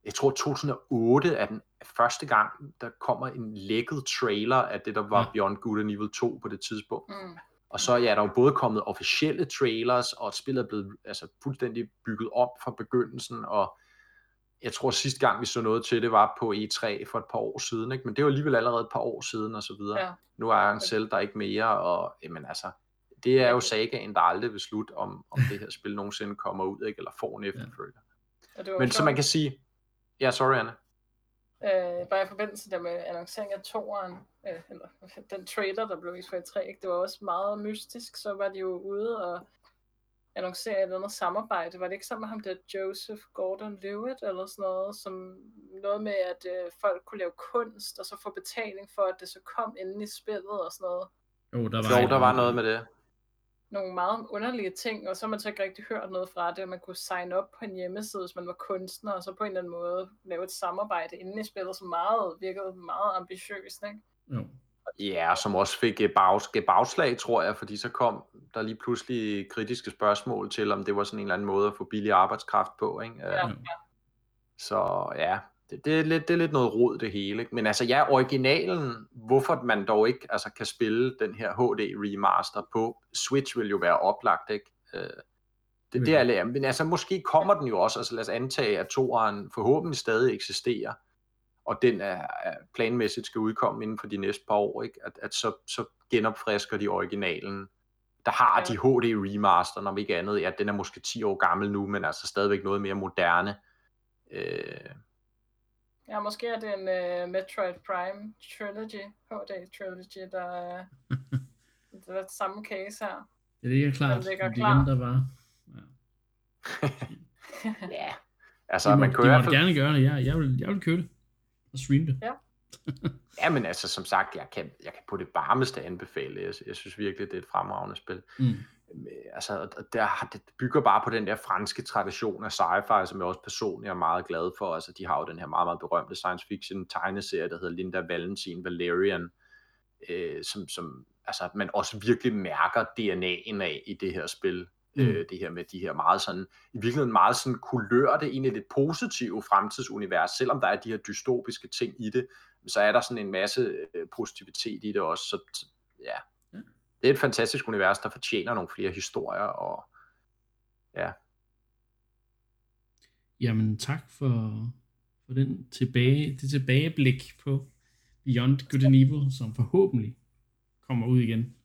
Jeg tror 2008 er den første gang, der kommer en lækket trailer af det, der var ja. Beyond Good and Evil 2 på det tidspunkt. Mm. Og så ja, der er jo både kommet officielle trailers, og spillet er blevet altså, fuldstændig bygget op fra begyndelsen, og jeg tror sidste gang vi så noget til det var på E3 for et par år siden, ikke? men det var alligevel allerede et par år siden og så videre. Ja. Nu er han selv der ikke mere, og jamen altså, det er jo sagaen, der aldrig vil slutte, om, om det her spil nogensinde kommer ud, ikke? eller får en efterfølger. Ja. Men så man kan sige, ja, sorry Anna. Øh, bare i forbindelse der med annonceringen af toeren, øh, eller den trailer, der blev vist for E3, ikke? det var også meget mystisk, så var de jo ude og annoncere et eller andet samarbejde. Var det ikke sammen med ham der Joseph Gordon-Levitt eller sådan noget, som noget med, at øh, folk kunne lave kunst, og så få betaling for, at det så kom ind i spillet og sådan noget. Jo, der var, jo, der var noget med det. Nogle meget underlige ting, og så har man så ikke rigtig hørt noget fra det, at man kunne sign op på en hjemmeside, hvis man var kunstner, og så på en eller anden måde lave et samarbejde inde i spillet, som meget virkede meget ambitiøst, ikke? Jo. Ja, som også fik et bag, bagslag, tror jeg, fordi så kom der lige pludselig kritiske spørgsmål til, om det var sådan en eller anden måde at få billig arbejdskraft på. Ikke? Ja, ja. Så ja, det, det, er lidt, det er lidt noget rod det hele. Ikke? Men altså ja, originalen, hvorfor man dog ikke altså, kan spille den her HD remaster på Switch, vil jo være oplagt. Ikke? Øh, det, det er, men altså måske kommer den jo også, altså lad os antage, at toeren forhåbentlig stadig eksisterer og den er, planmæssigt skal udkomme inden for de næste par år, ikke? At, at så, så genopfrisker de originalen. Der har de HD remaster, når ikke andet. Ja, den er måske 10 år gammel nu, men altså stadigvæk noget mere moderne. Øh... Ja, måske er det en uh, Metroid Prime Trilogy, HD Trilogy, der er, der er samme case her. Ja, det er klart. Det er klar. der var. Ja. ja. Altså, de må, man kan de må fald... gerne gøre det. Jeg, jeg, vil, jeg vil købe det og streame det. Ja. ja, men altså som sagt, jeg kan, jeg kan på det varmeste anbefale. Jeg, jeg synes virkelig, det er et fremragende spil. Mm. Altså, der, det bygger bare på den der franske tradition af sci-fi, som jeg også personligt er meget glad for. Altså, de har jo den her meget, meget berømte science fiction tegneserie, der hedder Linda Valentin Valerian, øh, som, som altså, man også virkelig mærker DNA'en af i det her spil. Mm. Øh, det her med de her meget sådan, i virkeligheden meget sådan kulørte, egentlig lidt positive fremtidsunivers, selvom der er de her dystopiske ting i det, så er der sådan en masse øh, positivitet i det også, så, så ja. ja. Det er et fantastisk univers, der fortjener nogle flere historier, og ja. Jamen tak for, for den tilbage, det tilbageblik på Beyond Good and Evil, som forhåbentlig kommer ud igen.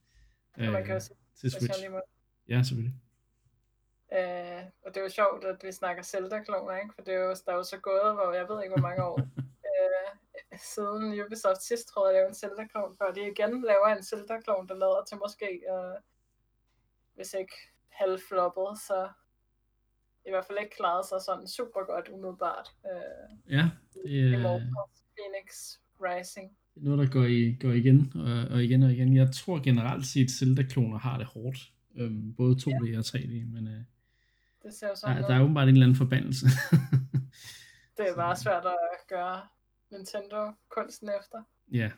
Øh, man kan også, til Switch. Ja, selvfølgelig. Øh, og det er jo sjovt, at vi snakker Zelda-kloner, ikke? For det er jo, der er jo så gået, hvor jeg ved ikke, hvor mange år øh, siden Ubisoft sidst prøvede at lave en Zelda-klon, før de igen laver en Zelda-klon, der lader til måske, øh, hvis ikke halvfloppet, så i hvert fald ikke klaret sig sådan super godt umiddelbart. Øh, ja, det er... Phoenix Rising. Det er noget, der går, i, går igen og, og igen og igen. Jeg tror generelt set, Zelda-kloner har det hårdt. Øhm, både 2D ja. og 3D, men øh, det ser jo sådan der, der er åbenbart en eller anden forbandelse. det er bare svært at gøre Nintendo kunsten efter. Ja.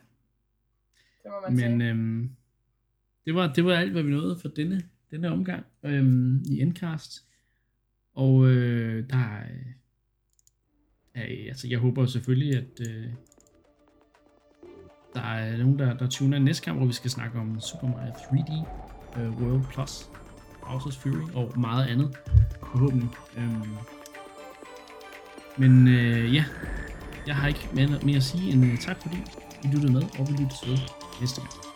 Det må man Men øhm, det, var, det var alt, hvad vi nåede for denne, denne omgang øhm, i Endcast. Og øh, der er, øh, altså jeg håber selvfølgelig, at øh, der er nogen, der, der tuner næste gang, hvor vi skal snakke om Super Mario 3D uh, World Plus. Bowser's Fury og meget andet, forhåbentlig. Øhm, men øh, ja, jeg har ikke mere, mere at sige end øh, tak fordi I lyttede med, og vi lyttes ved næste gang.